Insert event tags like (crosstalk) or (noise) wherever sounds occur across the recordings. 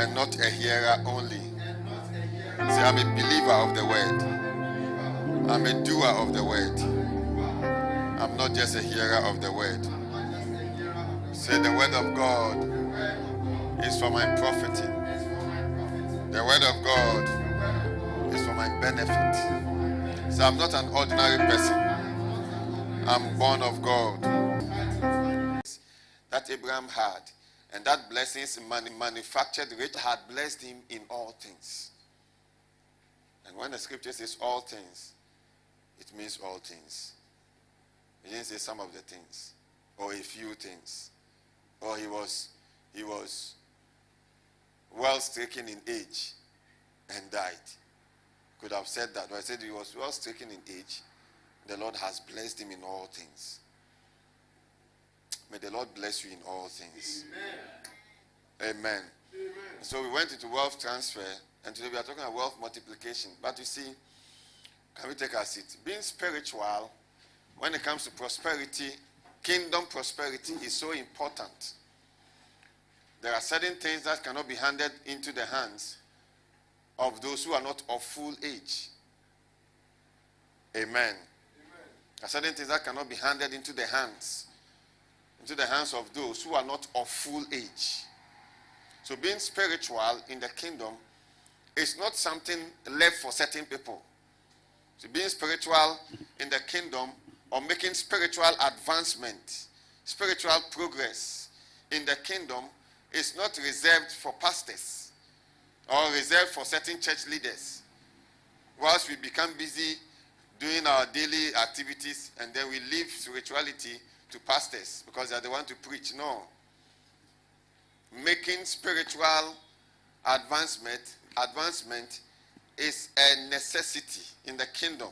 and not a hearer only. Say, I'm a believer of the word. I'm a doer of the word. I'm not just a hearer of the word. Say, the word of God is for my profiting. The word of God is for my benefit. So I'm not an ordinary person. I'm born of God. That Abraham had, and that blessings manufactured rich had blessed him in all things. And when the scripture says all things, it means all things. It didn't say some of the things or a few things. Or he was he was well stricken in age and died. Could have said that, but I said he was well stricken in age. The Lord has blessed him in all things. May the Lord bless you in all things. Amen. Amen. Amen. So we went into wealth transfer, and today we are talking about wealth multiplication. But you see, can we take our seat? Being spiritual, when it comes to prosperity, kingdom prosperity is so important. There are certain things that cannot be handed into the hands of those who are not of full age. Amen. Amen. There are certain things that cannot be handed into the hands, into the hands of those who are not of full age. So being spiritual in the kingdom is not something left for certain people. So being spiritual in the kingdom or making spiritual advancement, spiritual progress in the kingdom is not reserved for pastors or reserved for certain church leaders. Whilst we become busy doing our daily activities and then we leave spirituality to pastors because they are the one to preach. No. Making spiritual advancement advancement is a necessity in the kingdom.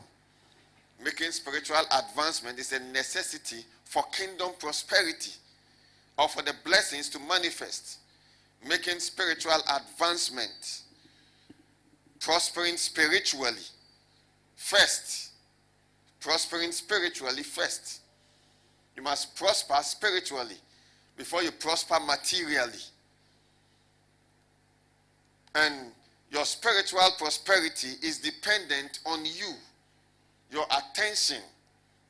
Making spiritual advancement is a necessity for kingdom prosperity or for the blessings to manifest. Making spiritual advancement, prospering spiritually first. Prospering spiritually first. You must prosper spiritually before you prosper materially. And your spiritual prosperity is dependent on you, your attention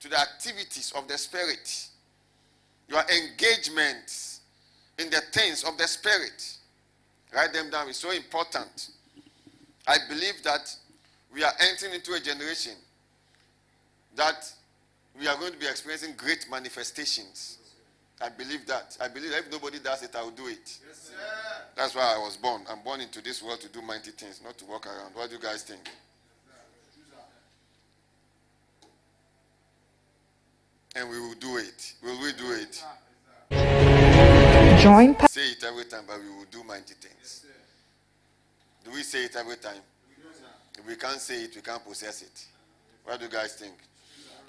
to the activities of the Spirit, your engagement in the things of the Spirit. Write them down, it's so important. I believe that we are entering into a generation that we are going to be experiencing great manifestations. I believe that. I believe that if nobody does it, I will do it. Yes, sir. That's why I was born. I'm born into this world to do mighty things, not to walk around. What do you guys think? And we will do it. Will we do it? Join Pa- Say it every time, but we will do mighty things. Do we say it every time? If we can't say it, we can't possess it. What do you guys think?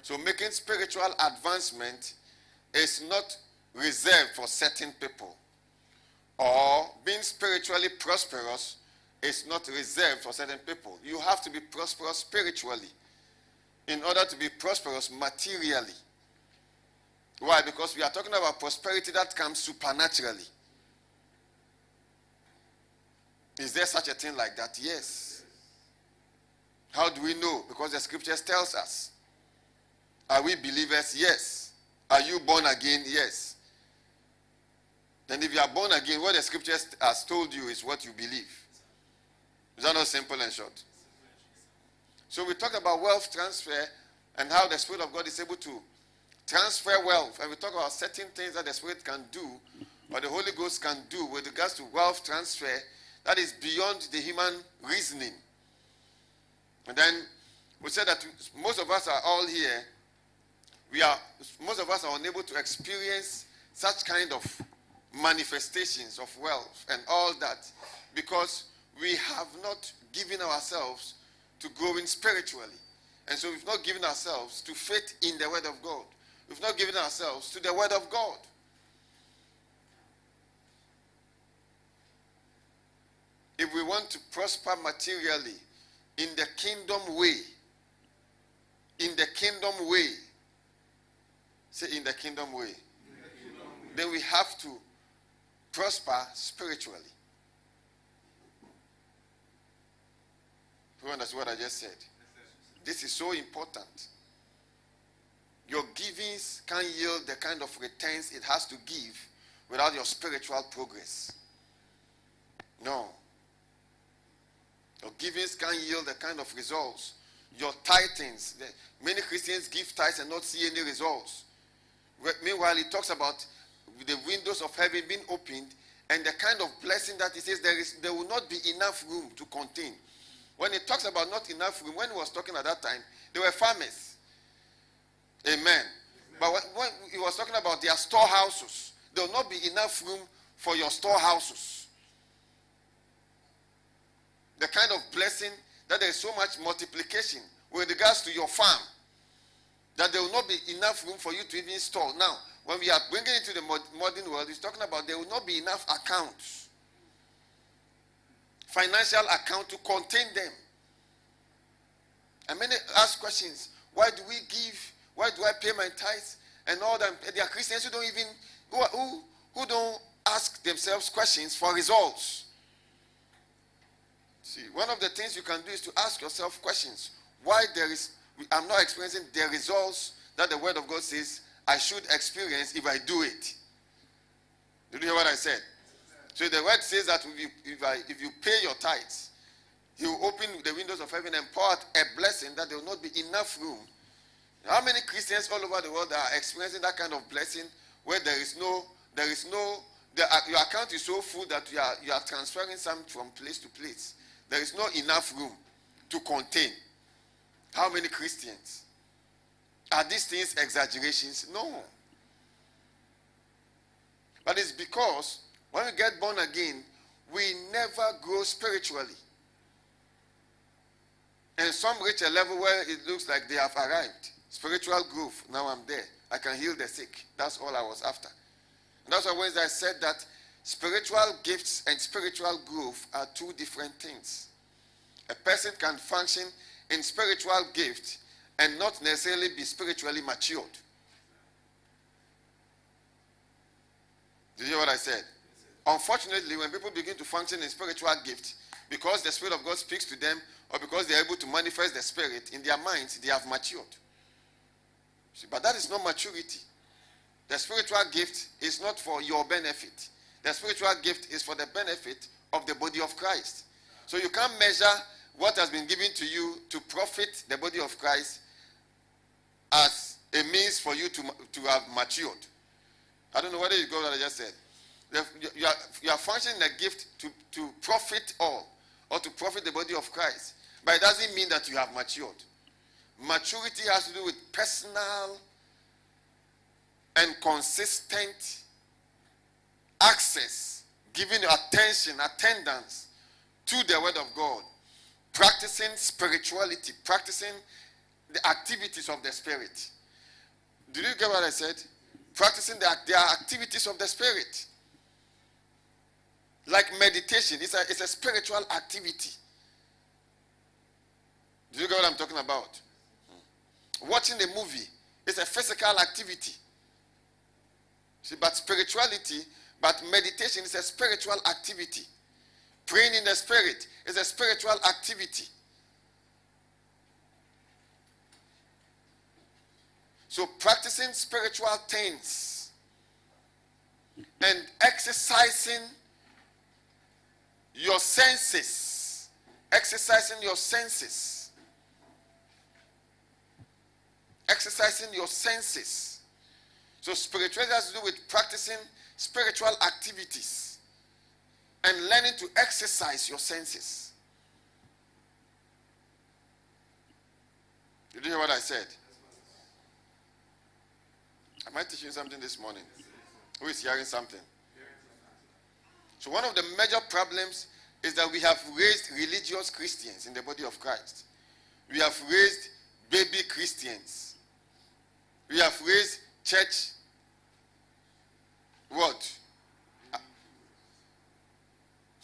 So making spiritual advancement is not reserved for certain people. Or being spiritually prosperous is not reserved for certain people. You have to be prosperous spiritually in order to be prosperous materially. Why? Because we are talking about prosperity that comes supernaturally. Is there such a thing like that? Yes. How do we know? Because the scriptures tells us. Are we believers? Yes. Are you born again? Yes. Then if you are born again, what the scriptures has told you is what you believe. Is that not simple and short? So we talk about wealth transfer and how the Spirit of God is able to transfer wealth. And we talk about certain things that the Spirit can do or the Holy Ghost can do with regards to wealth transfer that is beyond the human reasoning. And then we said that most of us are all here. We are most of us are unable to experience such kind of manifestations of wealth and all that because we have not given ourselves to growing spiritually. And so we've not given ourselves to faith in the Word of God. We've not given ourselves to the Word of God. If we want to prosper materially in the kingdom way, in the kingdom way, say in the kingdom way, then we have to prosper spiritually. You understand what I just said? This is so important. Your givings can't yield the kind of returns it has to give without your spiritual progress. No. Your givings can't yield the kind of results. Your tithings, many Christians give tithes and not see any results. Meanwhile, he talks about the windows of heaven being opened and the kind of blessing that he says there is there will not be enough room to contain. When he talks about not enough room, when he was talking at that time, there were farmers. Amen. Amen. But when, when, he was talking about their storehouses, there will not be enough room for your storehouses. The kind of blessing that there is so much multiplication with regards to your farm that there will not be enough room for you to even store. Now, when we are bringing it to the modern world, he's talking about there will not be enough accounts, financial account to contain them. And many ask questions why do we give? Why do I pay my tithes? And all that. There are Christians who don't even, who, who, who don't ask themselves questions for results. See, one of the things you can do is to ask yourself questions. Why there is, I'm not experiencing the results that the Word of God says I should experience if I do it. Did you hear what I said? So the word says that if you, if, I, if you pay your tithes, he will open the windows of heaven and pour out a blessing that there will not be enough room. How many Christians all over the world are experiencing that kind of blessing where there is no, there is no, the, uh, your account is so full that you are, you are transferring some from place to place. There is not enough room to contain. How many Christians? Are these things exaggerations? No. But it's because when we get born again, we never grow spiritually. And some reach a level where it looks like they have arrived. Spiritual growth. Now I'm there. I can heal the sick. That's all I was after. And that's why I said that spiritual gifts and spiritual growth are two different things. A person can function in spiritual gift and not necessarily be spiritually matured. Did you hear what I said? Unfortunately, when people begin to function in spiritual gift, because the Spirit of God speaks to them, or because they are able to manifest the Spirit in their minds, they have matured. See, but that is not maturity. The spiritual gift is not for your benefit. The spiritual gift is for the benefit of the body of Christ. So you can't measure what has been given to you to profit the body of Christ as a means for you to, to have matured. I don't know whether you got what I just said. You are, you are functioning a gift to, to profit all or to profit the body of Christ. But it doesn't mean that you have matured. Maturity has to do with personal and consistent access, giving attention, attendance to the Word of God, practicing spirituality, practicing the activities of the Spirit. Did you get what I said? Practicing the, the activities of the Spirit. Like meditation, it's a, it's a spiritual activity. Do you get what I'm talking about? Watching a movie is a physical activity. See, but spirituality, but meditation is a spiritual activity. Praying in the spirit is a spiritual activity. So, practicing spiritual things and exercising your senses, exercising your senses, exercising your senses. So, spirituality has to do with practicing spiritual activities and learning to exercise your senses. Did you hear what I said? Am I teaching something this morning? Who is hearing something? So, one of the major problems is that we have raised religious Christians in the body of Christ. We have raised baby Christians. We have raised church what?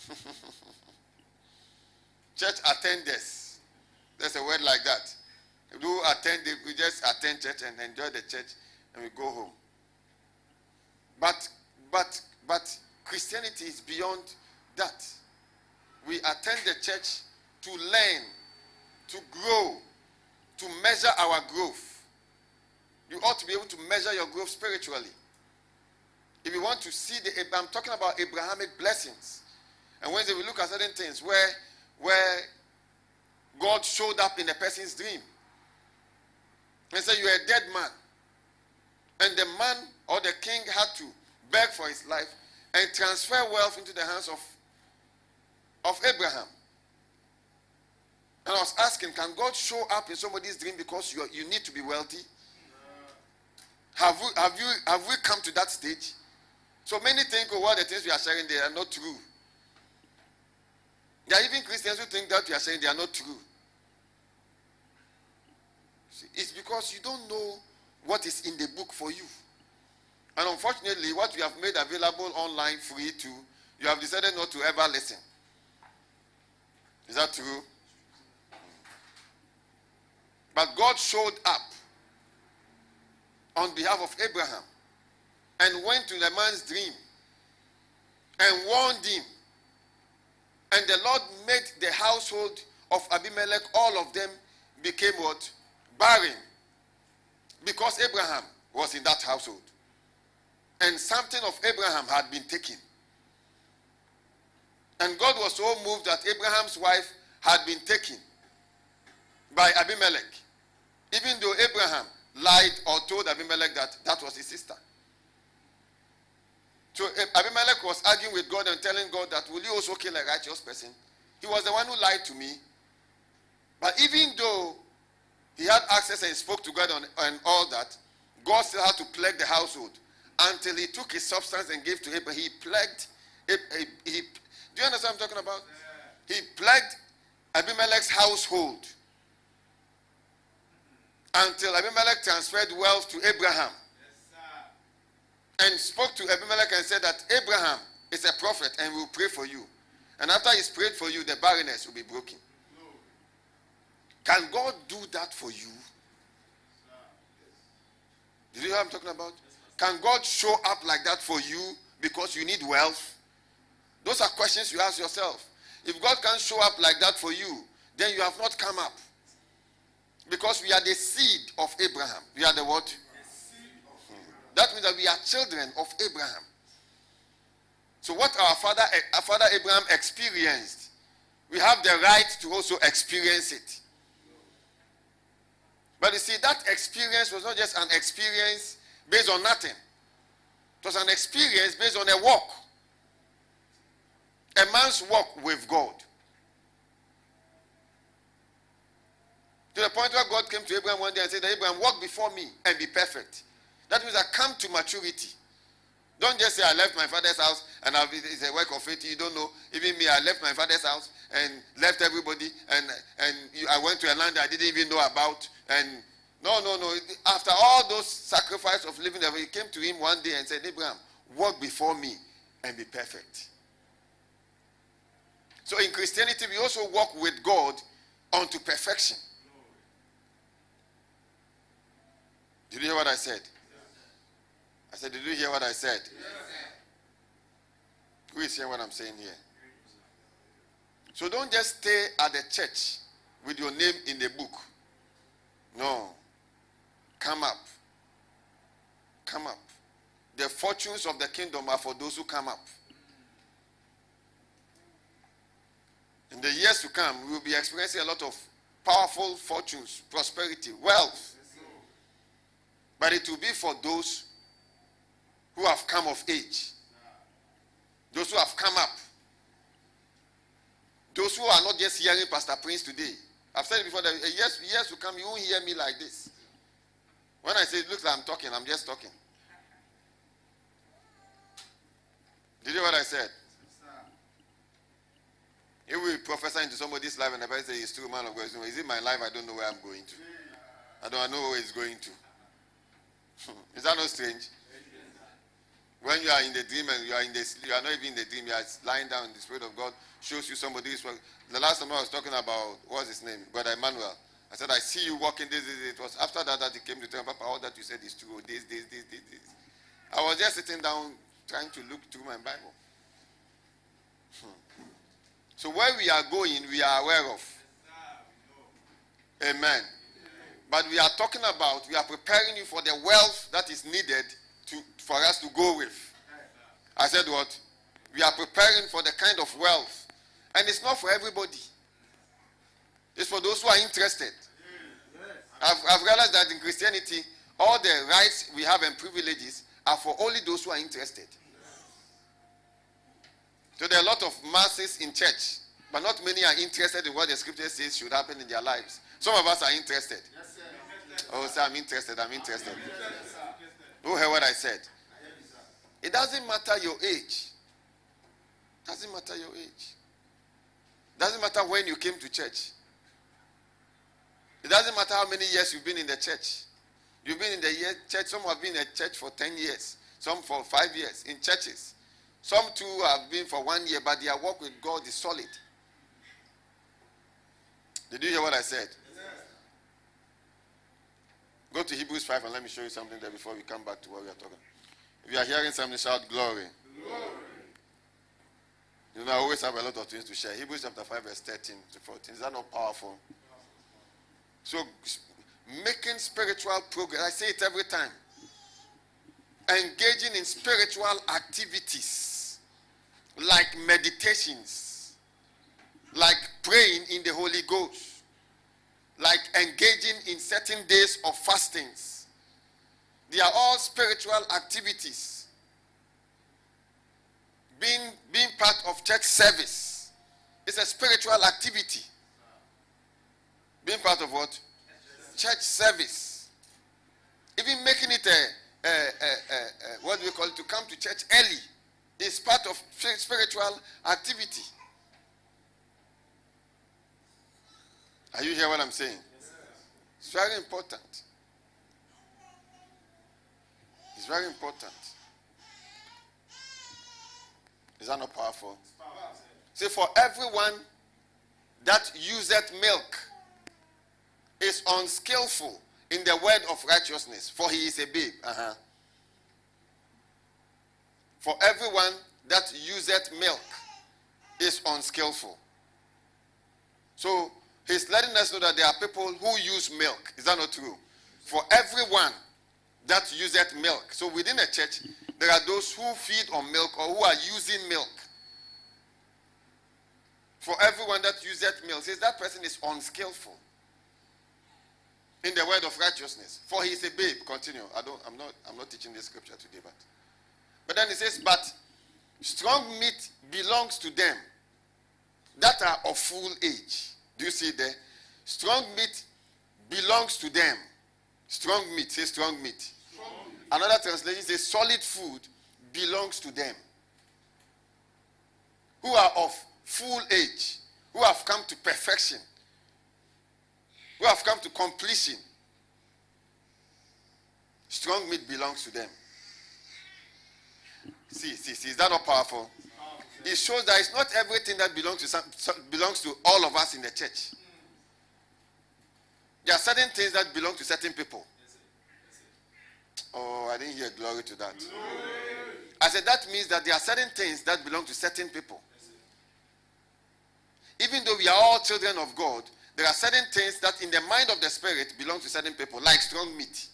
(laughs) church attenders. There's a word like that. Do attend, we just attend church and enjoy the church and we go home. But, but, but Christianity is beyond that. We attend the church to learn to grow, to measure our growth. You ought to be able to measure your growth spiritually. If you want to see the, I'm talking about Abrahamic blessings. And Wednesday we look at certain things where, where God showed up in a person's dream and said, You're a dead man. And the man or the king had to beg for his life and transfer wealth into the hands of, of Abraham. And I was asking, can God show up in somebody's dream because you, you need to be wealthy? Have we, have, you, have we come to that stage? So many think, oh, what the things we are sharing, they are not true. There are even Christians who think that we are saying they are not true. See, it's because you don't know what is in the book for you. And unfortunately, what we have made available online free to, you have decided not to ever listen. Is that true? But God showed up on behalf of Abraham and went to the man's dream and warned him. And the Lord made the household of Abimelech, all of them became what? Barren. Because Abraham was in that household. And something of Abraham had been taken. And God was so moved that Abraham's wife had been taken by Abimelech. Even though Abraham lied or told Abimelech that that was his sister. So eh, Abimelech was arguing with God and telling God that, Will you also kill a righteous person? He was the one who lied to me. But even though he had access and spoke to God on, and all that, God still had to plague the household until he took his substance and gave to Abraham. He plagued. He, he, he, do you understand what I'm talking about? He plagued Abimelech's household until Abimelech transferred wealth to Abraham. And spoke to Abimelech and said that Abraham is a prophet and will pray for you. And after he's prayed for you, the barrenness will be broken. No. Can God do that for you? Did you hear what I'm talking about? Can God show up like that for you because you need wealth? Those are questions you ask yourself. If God can show up like that for you, then you have not come up. Because we are the seed of Abraham. We are the what? That means that we are children of Abraham. So what our father, our father Abraham experienced, we have the right to also experience it. But you see, that experience was not just an experience based on nothing. It was an experience based on a walk. A man's walk with God. To the point where God came to Abraham one day and said, Abraham, walk before me and be perfect. That means I come to maturity. Don't just say, I left my father's house and I've, it's a work of faith. You don't know. Even me, I left my father's house and left everybody and, and I went to a land I didn't even know about. And no, no, no. After all those sacrifices of living he came to him one day and said, Abraham, walk before me and be perfect. So in Christianity, we also walk with God unto perfection. Did you hear what I said? I said, Did you hear what I said? Who is hearing what I'm saying here? So don't just stay at the church with your name in the book. No. Come up. Come up. The fortunes of the kingdom are for those who come up. In the years to come, we will be experiencing a lot of powerful fortunes, prosperity, wealth. But it will be for those who have come of age, those who have come up, those who are not just hearing Pastor Prince today. I've said it before that uh, years, years to come, you won't hear me like this. When I say it looks like I'm talking, I'm just talking. Did you hear what I said? If we prophesy into somebody's life and the person says it's true, man of God, is it my life? I don't know where I'm going to. I don't know where it's going to. (laughs) Is that not strange? When you are in the dream and you are in the you are not even in the dream, you are lying down, the Spirit of God shows you somebody. Is the last time I was talking about what's his name, Brother Emmanuel. I said, I see you walking this, this, It was after that that he came to tell me, Papa, all that you said is true. This, this, this, this, this. I was just sitting down trying to look through my Bible. Hmm. So where we are going, we are aware of. Amen. But we are talking about, we are preparing you for the wealth that is needed for us to go with. I said what? We are preparing for the kind of wealth. And it's not for everybody. It's for those who are interested. I've, I've realized that in Christianity, all the rights we have and privileges are for only those who are interested. So there are a lot of masses in church, but not many are interested in what the scripture says should happen in their lives. Some of us are interested. Oh, say, I'm interested, I'm interested. Who heard what I said? It doesn't matter your age. Doesn't matter your age. Doesn't matter when you came to church. It doesn't matter how many years you've been in the church. You've been in the church. Some have been in church for 10 years, some for five years in churches. Some too have been for one year, but their work with God is solid. Did you hear what I said? Go to Hebrews 5 and let me show you something there before we come back to what we are talking. If you are hearing something, shout glory. glory. You know, I always have a lot of things to share. Hebrews chapter 5, verse 13 to 14. Is that not powerful? So, making spiritual progress, I say it every time. Engaging in spiritual activities like meditations, like praying in the Holy Ghost like engaging in certain days of fastings. They are all spiritual activities. Being, being part of church service is a spiritual activity. Being part of what? Church service. Even making it a, a, a, a what do we call it, to come to church early is part of spiritual activity. Are you hear what I'm saying? It's very important. It's very important. Is that not powerful? See, for everyone that useth milk is unskillful in the word of righteousness, for he is a babe. Uh-huh. For everyone that useth milk is unskillful. So He's letting us know that there are people who use milk. Is that not true? For everyone that uses milk. So within a church, there are those who feed on milk or who are using milk. For everyone that uses milk, says that person is unskillful in the word of righteousness. For he is a babe. Continue. I don't I'm not I'm not teaching this scripture today, but but then he says, but strong meat belongs to them that are of full age. Do you see there? Strong meat belongs to them. Strong meat, say strong meat. Another translation says solid food belongs to them. Who are of full age, who have come to perfection, who have come to completion. Strong meat belongs to them. See, see, see, is that not powerful? it shows that it's not everything that belongs to some, belongs to all of us in the church. There are certain things that belong to certain people. Oh, I didn't hear glory to that. I said that means that there are certain things that belong to certain people. Even though we are all children of God, there are certain things that in the mind of the spirit belong to certain people, like strong meat.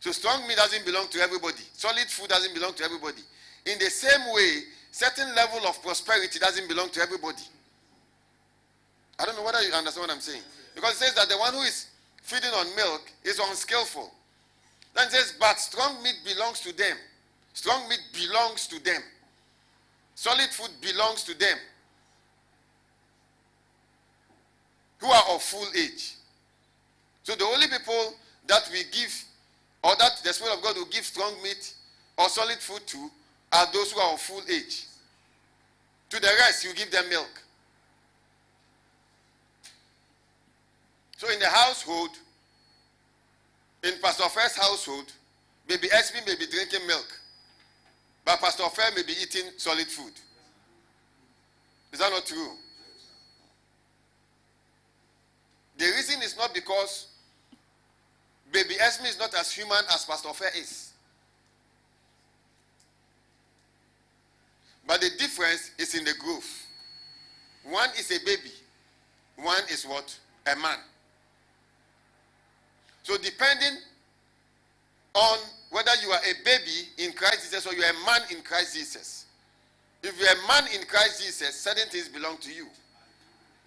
So strong meat doesn't belong to everybody. Solid food doesn't belong to everybody. In the same way, certain level of prosperity doesn't belong to everybody. I don't know whether you understand what I'm saying. Because it says that the one who is feeding on milk is unskillful. Then says, but strong meat belongs to them. Strong meat belongs to them. Solid food belongs to them. Who are of full age. So the only people that we give, or that the Spirit of God will give strong meat or solid food to, are those who are of full age. To the rest, you give them milk. So in the household, in Pastor Fair's household, baby Esme may be drinking milk, but Pastor Fair may be eating solid food. Is that not true? The reason is not because baby Esme is not as human as Pastor Fair is. But the difference is in the growth. One is a baby, one is what? a man. So depending on whether you are a baby in Christ Jesus or you are a man in Christ Jesus. If you're a man in Christ Jesus, certain things belong to you.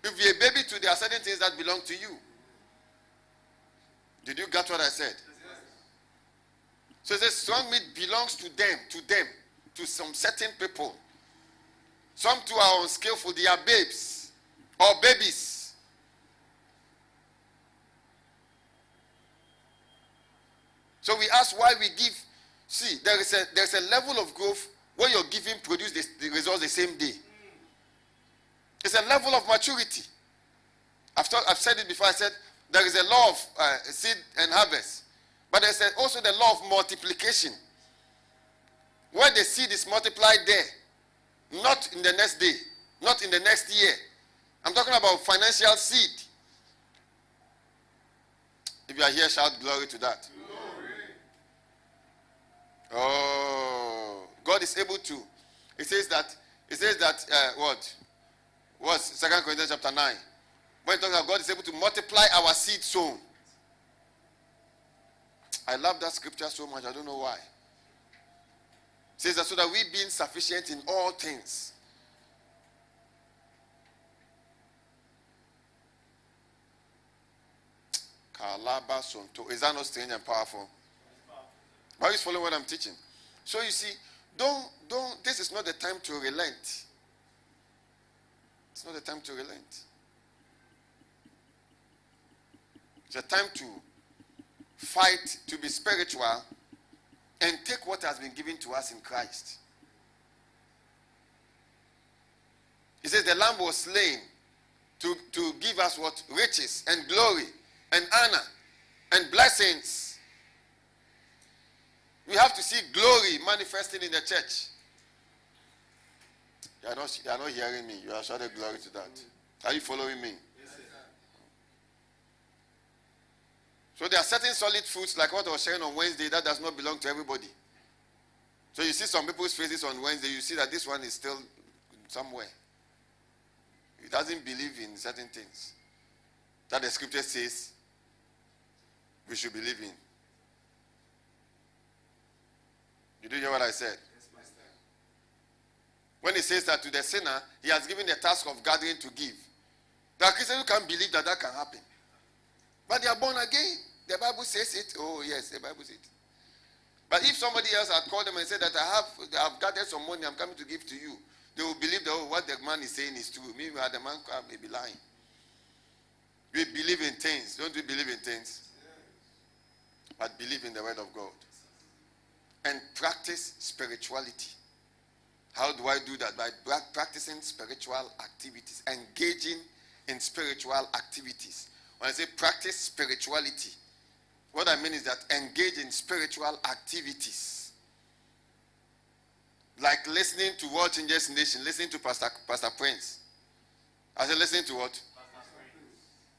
If you're a baby to there are certain things that belong to you. Did you get what I said? So says strong meat belongs to them, to them, to some certain people. Some too are unskillful, they are babes or babies. So we ask why we give. See, there is a there's a level of growth where your giving produces the, the results the same day. It's a level of maturity. I've, talk, I've said it before. I said there is a law of uh, seed and harvest. But there's also the law of multiplication. When the seed is multiplied there, not in the next day, not in the next year. I'm talking about financial seed. If you are here, shout glory to that. Oh, God is able to. It says that. It says that uh, what? What? Second Corinthians chapter nine. When talking about God is able to multiply our seed sown. I love that scripture so much. I don't know why. It says that so that we being sufficient in all things. Is that not strange and powerful? But you following what I'm teaching. So you see, don't don't this is not the time to relent. It's not the time to relent. It's a time to fight to be spiritual and take what has been given to us in Christ. He says the lamb was slain to, to give us what? Riches and glory and honor and blessings. We have to see glory manifesting in the church. You are not, you are not hearing me. You are shouting glory to that. Are you following me? So there are certain solid foods, like what I was sharing on Wednesday, that does not belong to everybody. So you see some people's faces on Wednesday, you see that this one is still somewhere. He doesn't believe in certain things that the scripture says we should believe in. Did you hear what I said? Yes, when he says that to the sinner, he has given the task of gathering to give. There are Christians who can't believe that that can happen. But they are born again. The Bible says it. Oh, yes, the Bible says it. But if somebody else had called them and said that I have I've gathered some money, I'm coming to give to you, they will believe that oh, what the man is saying is true. Meanwhile, the man may be lying. We believe in things. Don't we believe in things? But believe in the word of God. And practice spirituality. How do I do that? By practicing spiritual activities, engaging in spiritual activities. When I say practice spirituality, what I mean is that engage in spiritual activities. Like listening to World Changers Nation, listening to Pastor, Pastor Prince. I said, listening to what?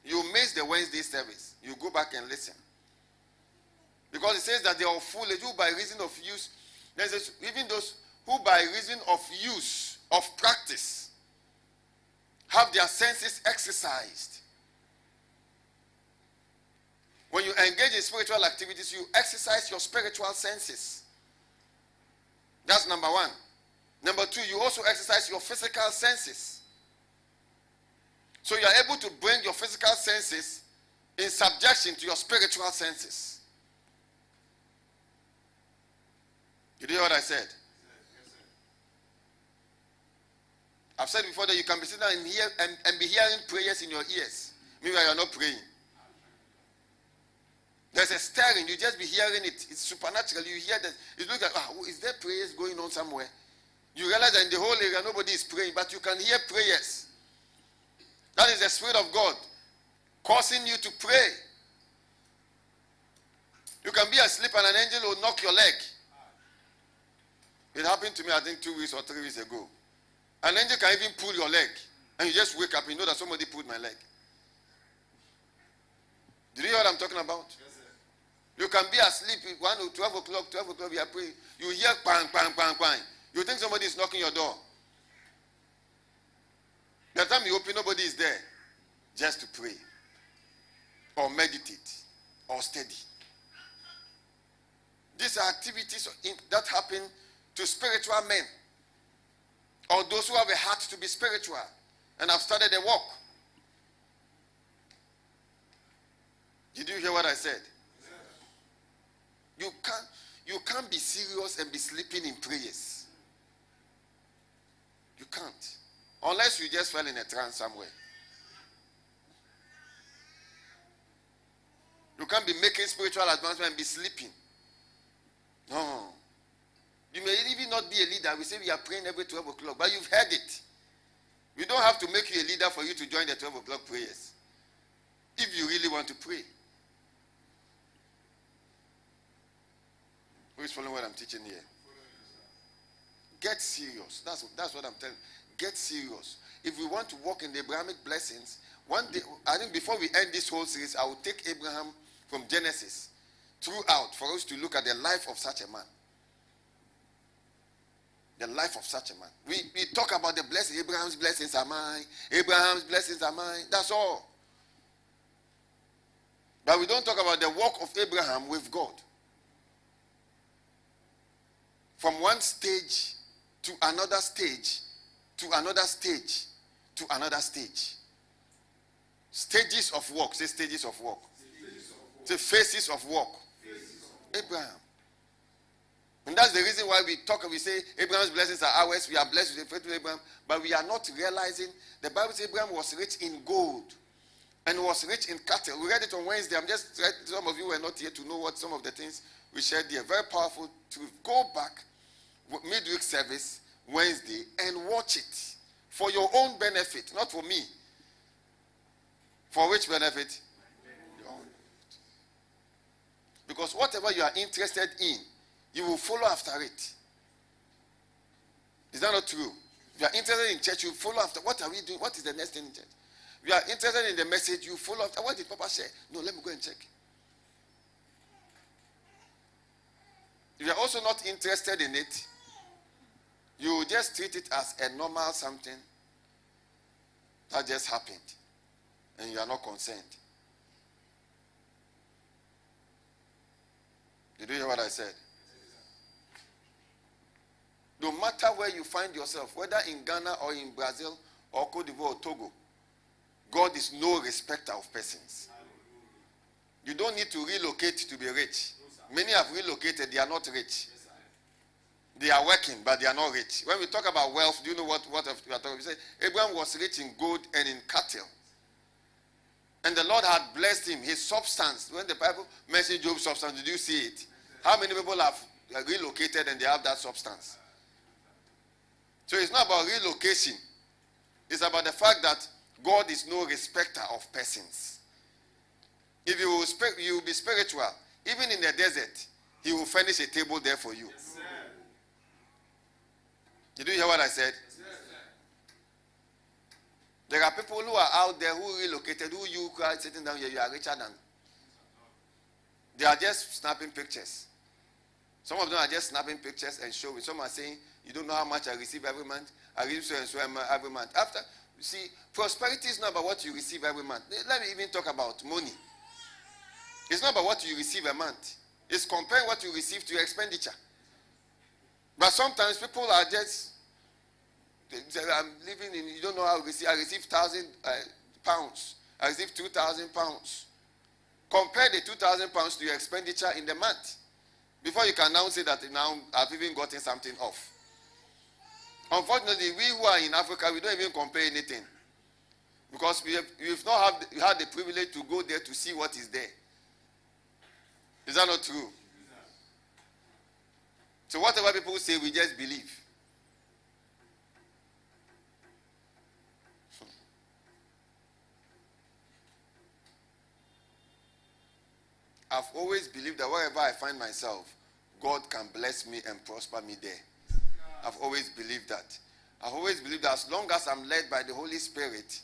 You miss the Wednesday service. You go back and listen. Because it says that they are foolish who by reason of use, says, even those who by reason of use, of practice, have their senses exercised. When you engage in spiritual activities, you exercise your spiritual senses. That's number one. Number two, you also exercise your physical senses. So you are able to bring your physical senses in subjection to your spiritual senses. You hear what I said? I've said before that you can be sitting and, hear, and, and be hearing prayers in your ears. Meanwhile, you're not praying. There's a stirring. You just be hearing it. It's supernatural. You hear that. You look at, ah, is there prayers going on somewhere? You realize that in the whole area nobody is praying, but you can hear prayers. That is the Spirit of God causing you to pray. You can be asleep and an angel will knock your leg. It happened to me, I think, two weeks or three weeks ago. An angel can even pull your leg, and you just wake up and you know that somebody pulled my leg. Do you hear what I'm talking about? Yes. sir. You can be asleep at 1 or 12 o'clock, 12 o'clock, you are praying. You hear bang, bang, bang, bang. You think somebody is knocking your door. By the time you open, nobody is there. Just to pray. or meditate or study. These are activities that happen to spiritual men or those who have a heart to be spiritual and have started a walk. Did you hear what I said? You can't, you can't be serious and be sleeping in prayers. You can't. Unless you just fell in a trance somewhere. You can't be making spiritual advancement and be sleeping. No. You may even not be a leader. We say we are praying every 12 o'clock, but you've heard it. We don't have to make you a leader for you to join the 12 o'clock prayers. If you really want to pray. Who is following what I'm teaching here? Get serious. That's, that's what I'm telling Get serious. If we want to walk in the Abrahamic blessings, one day, I think before we end this whole series, I will take Abraham from Genesis throughout for us to look at the life of such a man. The life of such a man. We, we talk about the blessings. Abraham's blessings are mine. Abraham's blessings are mine. That's all. But we don't talk about the walk of Abraham with God. From one stage to another stage, to another stage, to another stage. Stages of work. Say stages of work. Say phases of work. Abraham. And that's the reason why we talk, and we say Abraham's blessings are ours. We are blessed with the faith of Abraham. But we are not realizing the Bible says Abraham was rich in gold and was rich in cattle. We read it on Wednesday. I'm just some of you were not here to know what some of the things we shared there. Very powerful to go back midweek service Wednesday and watch it for your own benefit, not for me. For which benefit? Because whatever you are interested in, you will follow after it. Is that not true? If you are interested in church, you follow after. What are we doing? What is the next thing in church? If you are interested in the message, you follow after. What did Papa say? No, let me go and check. If you are also not interested in it, you just treat it as a normal something that just happened and you are not concerned. Did you hear what I said? No matter where you find yourself, whether in Ghana or in Brazil or Cote d'Ivoire or Togo, God is no respecter of persons. You don't need to relocate to be rich. Many have relocated, they are not rich. They are working, but they are not rich. When we talk about wealth, do you know what, what we are talking about? Abraham was rich in gold and in cattle. And the Lord had blessed him, his substance. When the Bible mentions Job's substance, did you see it? How many people have relocated and they have that substance? So it's not about relocation. It's about the fact that God is no respecter of persons. If you will, you will be spiritual, even in the desert, He will furnish a table there for you. Yes, did you hear what I said? Yes, there are people who are out there who relocated, who you are sitting down here, you are richer than. They are just snapping pictures. Some of them are just snapping pictures and showing. Some are saying, You don't know how much I receive every month. I receive so and so every month. After, you see, prosperity is not about what you receive every month. Let me even talk about money. It's not about what you receive a month, it's comparing what you receive to your expenditure. But sometimes people are just, I'm living in, you don't know how I receive, I receive thousand uh, pounds. I receive two thousand pounds. Compare the two thousand pounds to your expenditure in the month. Before you can now say that now I've even gotten something off. Unfortunately, we who are in Africa, we don't even compare anything. Because we have, not have, had the privilege to go there to see what is there. Is that not true? So whatever people say, we just believe. I've always believed that wherever I find myself, God can bless me and prosper me there. I've always believed that. I've always believed that as long as I'm led by the Holy Spirit,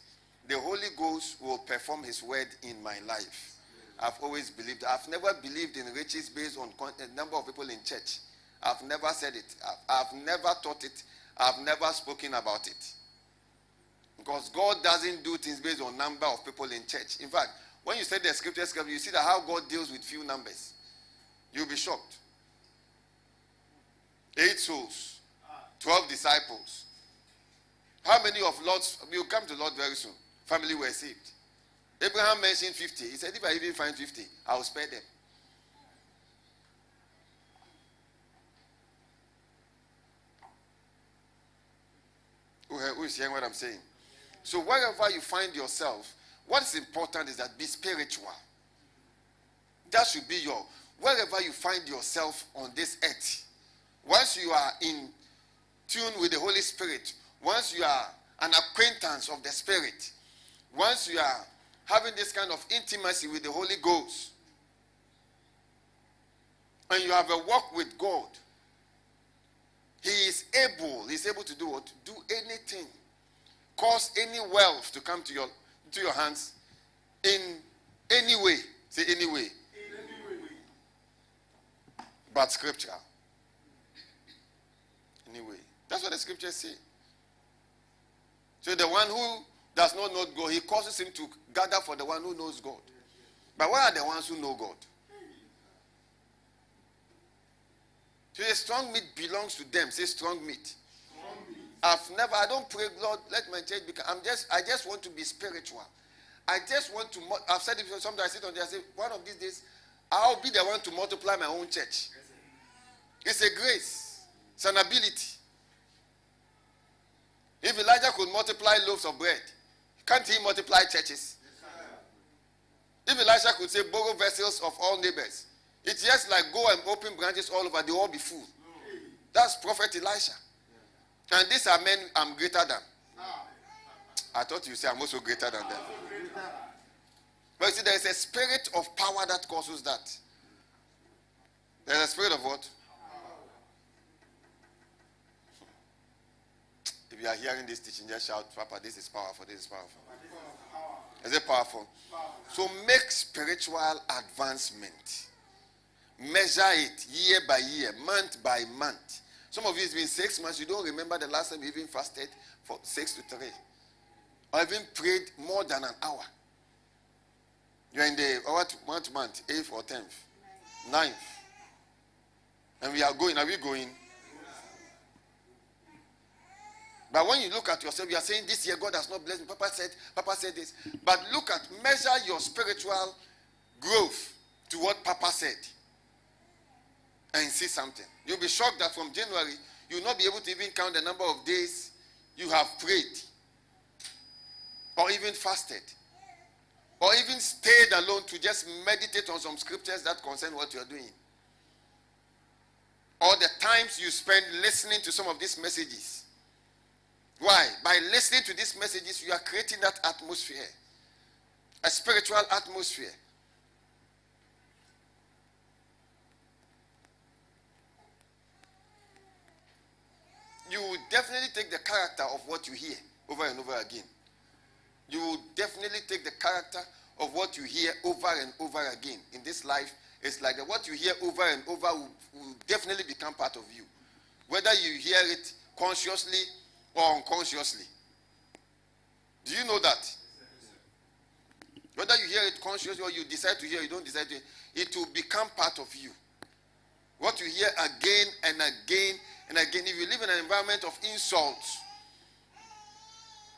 the Holy Ghost will perform His word in my life. I've always believed. I've never believed in riches based on a eh, number of people in church. I've never said it. I've, I've never taught it. I've never spoken about it. Because God doesn't do things based on number of people in church. In fact, when you study the scriptures, you see that how God deals with few numbers. You'll be shocked. Eight souls, twelve disciples. How many of Lord's will come to Lord very soon? Family were saved. Abraham mentioned 50. He said, if I even find 50, I'll spare them. Who is hearing what I'm saying? So wherever you find yourself, what is important is that be spiritual. That should be your wherever you find yourself on this earth. Once you are in tune with the Holy Spirit, once you are an acquaintance of the Spirit, once you are having this kind of intimacy with the Holy Ghost, and you have a walk with God, He is able, He's able to do what? Do anything. Cause any wealth to come to your to your hands in any way. Say any way. Any way. But scripture. Anyway. That's what the scriptures say. So the one who does not know God, he causes him to gather for the one who knows God. But where are the ones who know God? So the strong meat belongs to them. Say strong meat. I've never, I don't pray, Lord, let my church become, I'm just, I just want to be spiritual. I just want to, I've said it before. sometimes, I sit on there, I say, one of these days, I'll be the one to multiply my own church. It's a grace, it's an ability. If Elijah could multiply loaves of bread, can't he multiply churches? If Elijah could say, borrow vessels of all neighbors, it's just like go and open branches all over, they all be full. That's Prophet Elisha. And these are men I'm greater than. I thought you say I'm also greater than them. But you see, there is a spirit of power that causes that. There's a spirit of what? If you are hearing this teaching, just shout, Papa, this is powerful, this is powerful. Is it powerful? So make spiritual advancement. Measure it year by year, month by month. Some of you, it's been six months. You don't remember the last time you even fasted for six to three. Or even prayed more than an hour. You're in the oh, what, what month? Eighth or tenth? Ninth. And we are going. Are we going? But when you look at yourself, you are saying this year God has not blessed me. Papa said, Papa said this. But look at measure your spiritual growth to what Papa said. And see something. You'll be shocked that from January, you'll not be able to even count the number of days you have prayed. Or even fasted. Or even stayed alone to just meditate on some scriptures that concern what you're doing. Or the times you spend listening to some of these messages why? By listening to these messages, you are creating that atmosphere, a spiritual atmosphere. You will definitely take the character of what you hear over and over again. You will definitely take the character of what you hear over and over again. In this life, it's like what you hear over and over will, will definitely become part of you. Whether you hear it consciously or unconsciously. Do you know that? Whether you hear it consciously or you decide to hear, you don't decide to hear, it will become part of you. What you hear again and again and again. If you live in an environment of insults,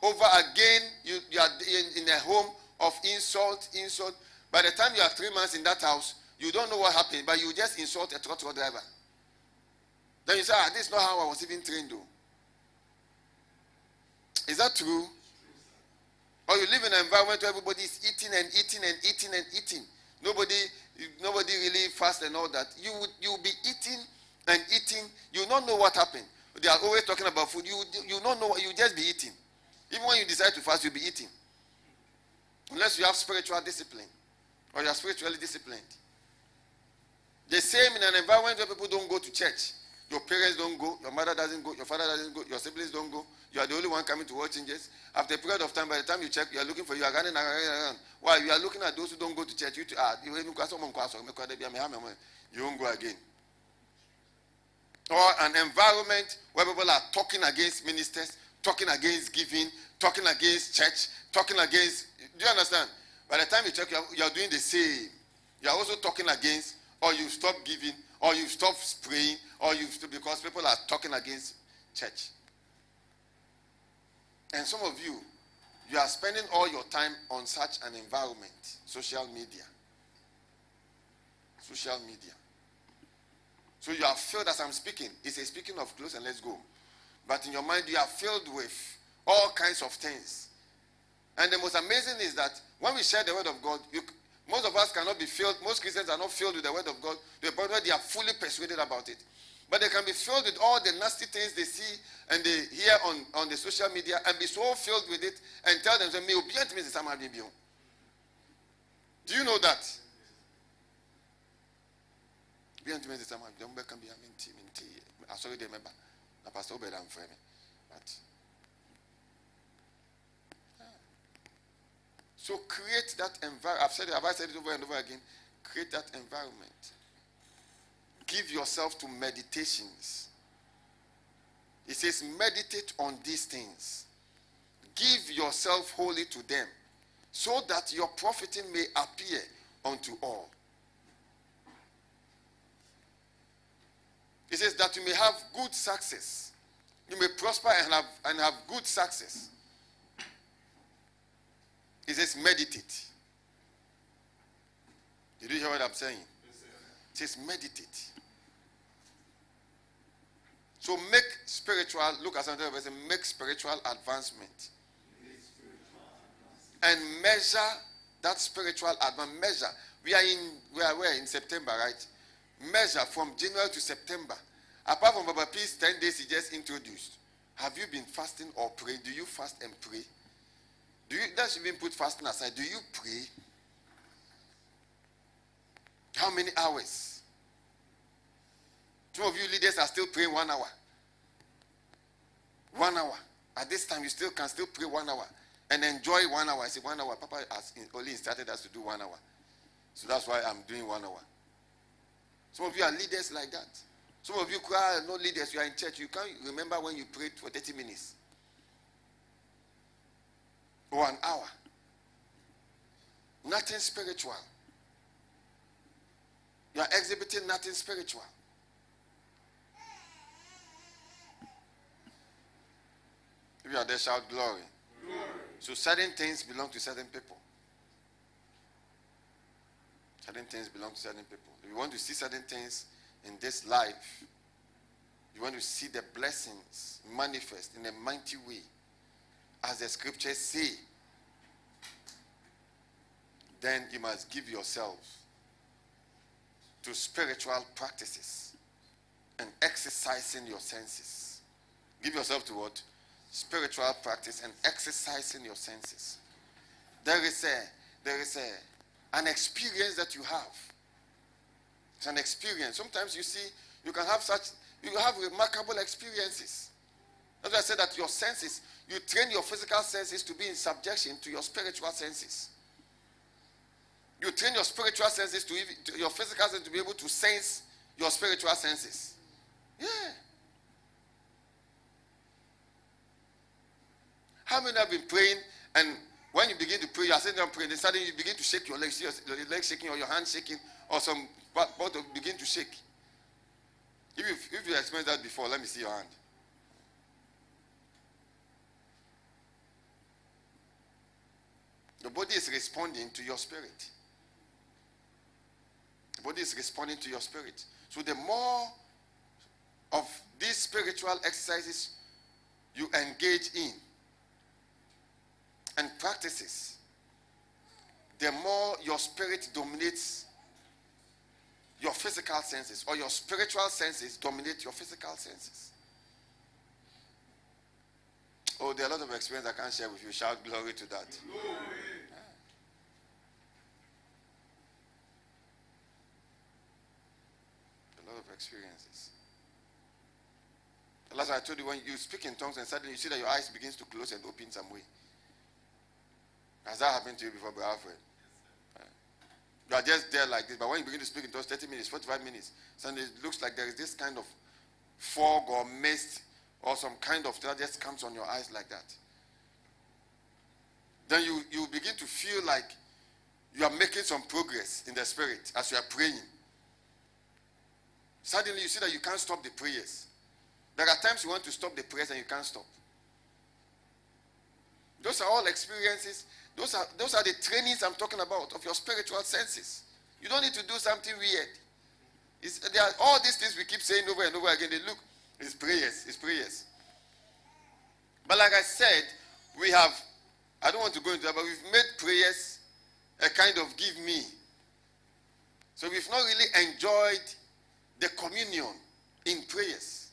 over again, you, you are in, in a home of insult, insult. By the time you are three months in that house, you don't know what happened, but you just insult a truck driver. Then you say, ah, this is not how I was even trained, though. Is that true? Or you live in an environment where everybody is eating and eating and eating and eating. Nobody, nobody really fast and all that. You would you will be eating and eating. You not know what happened. They are always talking about food. You you don't know. You just be eating. Even when you decide to fast, you'll be eating. Unless you have spiritual discipline or you are spiritually disciplined. The same in an environment where people don't go to church. Your parents don't go, your mother doesn't go, your father doesn't go, your siblings don't go. You are the only one coming to watch changes. After a period of time, by the time you check, you are looking for you are running around. Why? You are looking at those who don't go to church. You, ah, you won't go again. Or an environment where people are talking against ministers, talking against giving, talking against church, talking against. Do you understand? By the time you check, you are, you are doing the same. You are also talking against, or you stop giving, or you stop praying, or you because people are talking against church. And some of you, you are spending all your time on such an environment, social media. Social media. So you are filled as I'm speaking. It's a speaking of close and let's go. But in your mind, you are filled with all kinds of things. And the most amazing is that when we share the word of God, you, most of us cannot be filled, most Christians are not filled with the word of God to the point where they are fully persuaded about it. But they can be filled with all the nasty things they see and they hear on, on the social media and be so filled with it and tell means Do you know that? Obedient means can be a minty, minty. I saw the member. Na pastor Obed am friend. But so create that environment. I've said it, have I said it over and over again? Create that environment. Give yourself to meditations. It says, meditate on these things. Give yourself wholly to them, so that your profiting may appear unto all. It says that you may have good success. You may prosper and have, and have good success. It says meditate. Did you hear what I'm saying? It says meditate. So make spiritual, look at something else, make spiritual advancement. And measure that spiritual advancement. Measure. We are in we are where in September, right? Measure from January to September. Apart from Baba Peace, 10 days he just introduced. Have you been fasting or praying? Do you fast and pray? Do you let's even put fasting aside. Do you pray? How many hours? Some of you leaders are still praying one hour. One hour. At this time, you still can still pray one hour and enjoy one hour. I say one hour. Papa has only instructed us to do one hour. So that's why I'm doing one hour. Some of you are leaders like that. Some of you are not leaders. You are in church. You can't remember when you prayed for 30 minutes an hour. Nothing spiritual. You are exhibiting nothing spiritual. If you are there, shout glory. glory. So certain things belong to certain people. Certain things belong to certain people. If you want to see certain things in this life, you want to see the blessings manifest in a mighty way, as the scriptures say, then you must give yourself to spiritual practices and exercising your senses. Give yourself to what? spiritual practice and exercising your senses. There is a there is a an experience that you have. It's an experience. Sometimes you see you can have such you have remarkable experiences. That's why I said that your senses, you train your physical senses to be in subjection to your spiritual senses. You train your spiritual senses to, to your physical senses to be able to sense your spiritual senses. Yeah. How many have been praying and when you begin to pray, you are sitting down praying, then suddenly you begin to shake your legs, your, legs shaking or your hands shaking or some part begin to shake. If you, if you experienced that before, let me see your hand. The body is responding to your spirit. The body is responding to your spirit. So the more of these spiritual exercises you engage in, and practices, the more your spirit dominates your physical senses, or your spiritual senses dominate your physical senses. Oh, there are a lot of experience I can't share with you. Shout glory to that. Glory. A lot of experiences. Last I told you when you speak in tongues and suddenly you see that your eyes begins to close and open some way. Has that happened to you before, Brother? You are just there like this, but when you begin to speak in those 30 minutes, 45 minutes, suddenly it looks like there is this kind of fog or mist or some kind of that just comes on your eyes like that. Then you, you begin to feel like you are making some progress in the spirit as you are praying. Suddenly you see that you can't stop the prayers. There are times you want to stop the prayers and you can't stop. Those are all experiences. Those are those are the trainings I'm talking about of your spiritual senses. You don't need to do something weird. It's, there are all these things we keep saying over and over again. They look, it's prayers, it's prayers. But like I said, we have, I don't want to go into that, but we've made prayers a kind of give me. So we've not really enjoyed the communion in prayers.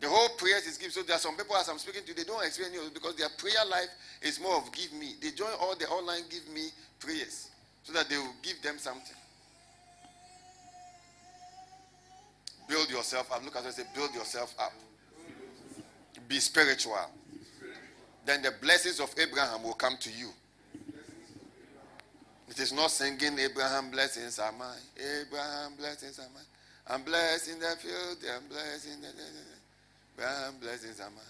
The whole prayers is give. So there are some people as I'm speaking to, they don't experience it because their prayer life is more of give me. They join all the online give me prayers so that they will give them something. Build yourself up. Look at us say, build yourself up. Be spiritual. Then the blessings of Abraham will come to you. It is not singing Abraham blessings are mine. Abraham blessings are mine. I'm blessed in the field. I'm blessed in the Abraham blessings are mine.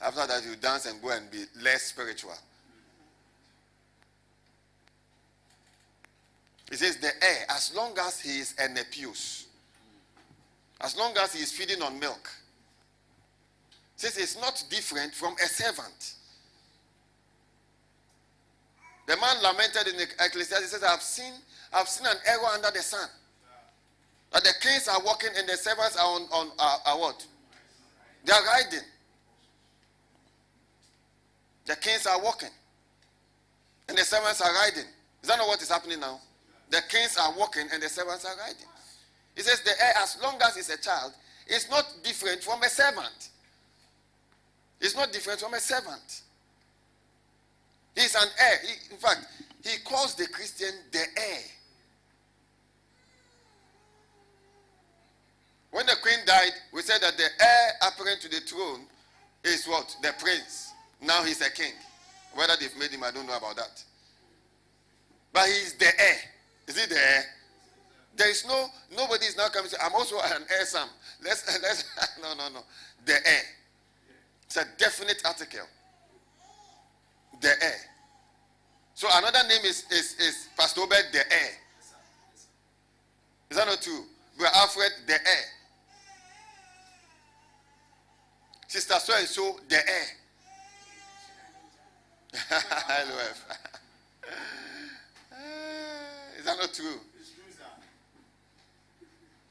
After that, you dance and go and be less spiritual. He says the heir, as long as he is a nepios, as long as he is feeding on milk, says it's not different from a servant. The man lamented in the Ecclesiastes, he says, I've seen, I've seen an error under the sun. That the kings are walking and the servants are on, on are, are what? They are riding. The kings are walking. And the servants are riding. Is that not what is happening now? The kings are walking and the servants are riding. He says the heir, as long as he's a child, is not different from a servant. It's not different from a servant. He's an heir. He, in fact, he calls the Christian the heir. When the queen died, we said that the heir apparent to the throne is what? The prince. Now he's a king. Whether they've made him, I don't know about that. But he's the heir. Is he the heir? There is no nobody is now coming to say, I'm also an heir Sam. Let's (laughs) let's (laughs) no no no. The heir. It's a definite article. The heir. So another name is is, is Pastor Obed the heir. Is that not true? Brother Alfred the heir. Sister so and so the heir. LOF. (laughs) (laughs) Is that not true?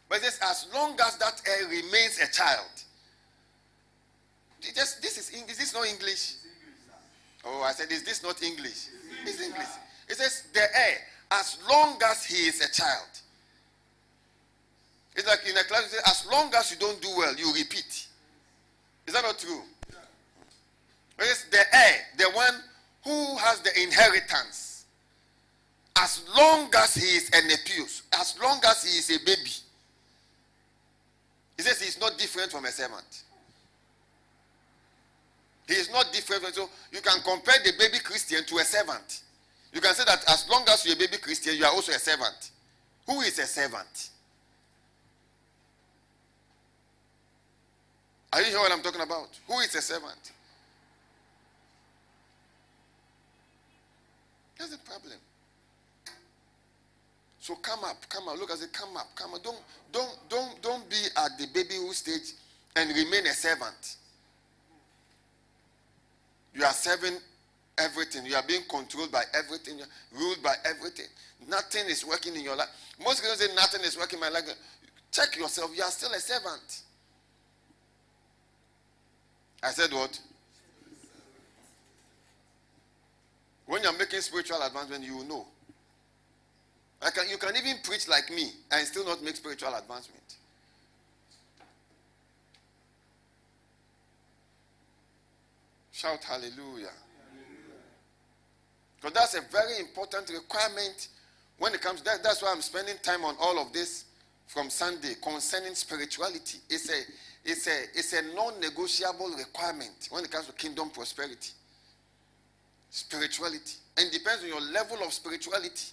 But this, as long as that heir remains a child, just this is English. Is this not English? Oh, I said, is this not English? It's English. It says the heir, as long as he is a child. It's like in a class, as long as you don't do well, you repeat. Is that not true? It's the heir, the one who has the inheritance as long as he is a nepios, as long as he is a baby. He says he's not different from a servant. He is not different. So you can compare the baby Christian to a servant. You can say that as long as you're a baby Christian, you are also a servant. Who is a servant? Are you hearing what I'm talking about? Who is a servant? That's the problem. So come up, come up. Look, I say, come up, come up. Don't, don't, don't, don't be at the babyhood stage and remain a servant. You are serving everything. You are being controlled by everything. ruled by everything. Nothing is working in your life. Most people say nothing is working in my life. Check yourself. You are still a servant. I said what? When you're making spiritual advancement, you will know. Can, you can even preach like me and still not make spiritual advancement. Shout hallelujah. Because that's a very important requirement when it comes. That, that's why I'm spending time on all of this from Sunday concerning spirituality. It's a it's a it's a non-negotiable requirement when it comes to kingdom prosperity. Spirituality. And depends on your level of spirituality.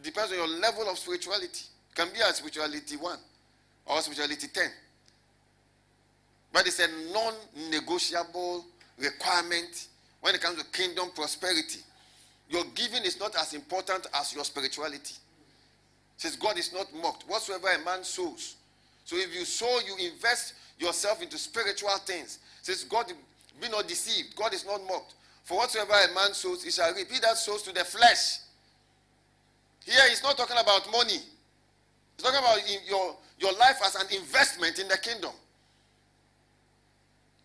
Depends on your level of spirituality. Can be a spirituality one or spirituality ten. But it's a non-negotiable requirement when it comes to kingdom prosperity, your giving is not as important as your spirituality. Says God is not mocked. Whatsoever a man sows. So if you sow, you invest yourself into spiritual things. Says God, be not deceived. God is not mocked. For whatsoever a man sows, he shall reap. He that sows to the flesh. Here he's not talking about money. He's talking about your, your life as an investment in the kingdom.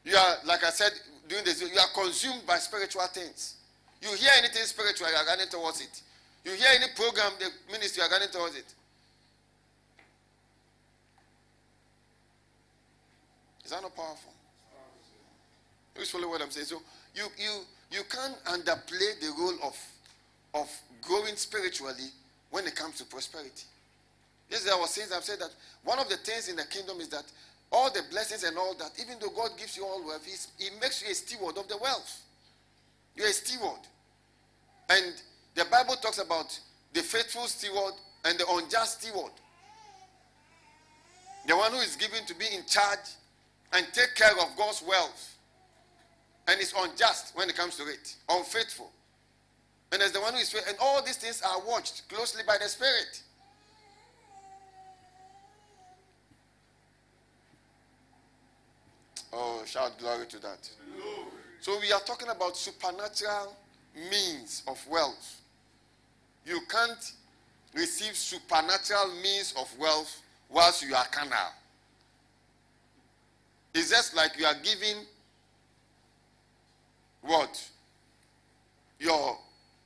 You are, like I said during this, you are consumed by spiritual things. You hear anything spiritual, you are running towards it. You hear any program, the ministry, you are running towards it. Is that not powerful? You follow what I'm saying. So you you you can't underplay the role of of growing spiritually when it comes to prosperity. Yes, I was saying, I've said that one of the things in the kingdom is that all the blessings and all that, even though God gives you all wealth, He makes you a steward of the wealth. You're a steward. And the Bible talks about the faithful steward and the unjust steward. The one who is given to be in charge and take care of God's wealth and is unjust when it comes to it, unfaithful. And as the one who is faithful, and all these things are watched closely by the Spirit. Oh, shout glory to that. Glory. So we are talking about supernatural means of wealth. You can't receive supernatural means of wealth whilst you are carnal. It's just like you are giving what? Your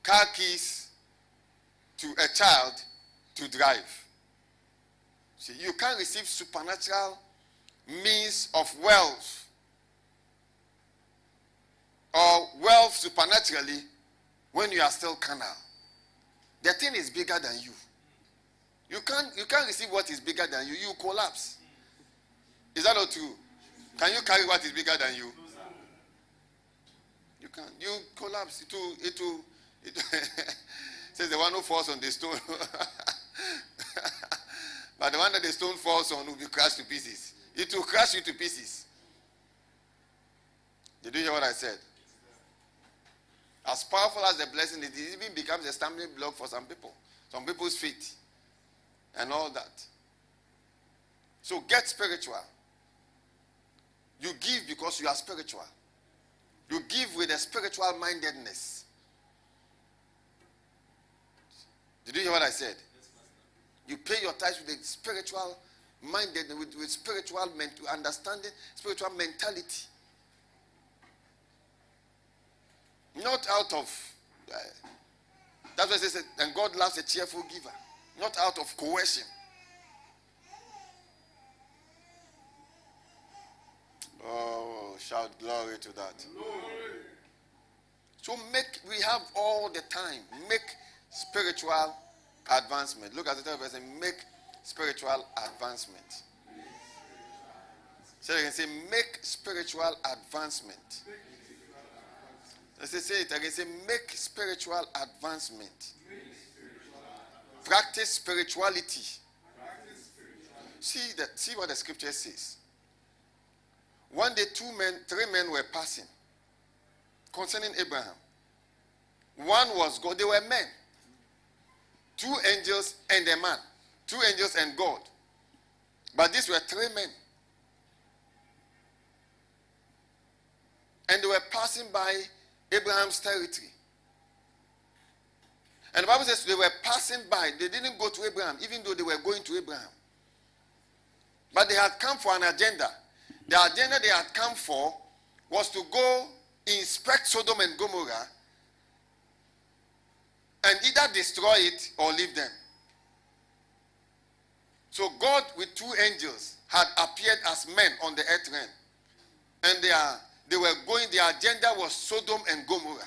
car keys to a child to drive. See, you can't receive supernatural means of wealth or wealth supernaturally when you are still carnal. The thing is bigger than you. You can't you can't receive what is bigger than you. You collapse. Is that not true? Can you carry what is bigger than you? You can. You collapse. It will. It will. It (laughs) says the one who falls on the stone. (laughs) but the one that the stone falls on will be crushed to pieces. It will crush you to pieces. Did you hear what I said? As powerful as the blessing is, it even becomes a stumbling block for some people, some people's feet, and all that. So get spiritual. You give because you are spiritual. You give with a spiritual mindedness. Did you hear what I said? You pay your tithes with a spiritual mindedness, with, with spiritual mental understanding, spiritual mentality. Not out of, uh, that's what it says, and God loves a cheerful giver. Not out of coercion. Oh, shout glory to that. Glory. So make, we have all the time, make spiritual advancement. Look at the third make spiritual advancement. So you can say, make spiritual advancement. Let's say it again. Say, make spiritual advancement. Practice spirituality. See that. See what the scripture says. One day, two men, three men were passing concerning Abraham. One was God. They were men. Two angels and a man. Two angels and God. But these were three men. And they were passing by Abraham's territory. And the Bible says they were passing by. They didn't go to Abraham, even though they were going to Abraham. But they had come for an agenda. The agenda they had come for was to go inspect Sodom and Gomorrah and either destroy it or leave them. So God with two angels had appeared as men on the earth realm. And they are they were going, their agenda was Sodom and Gomorrah.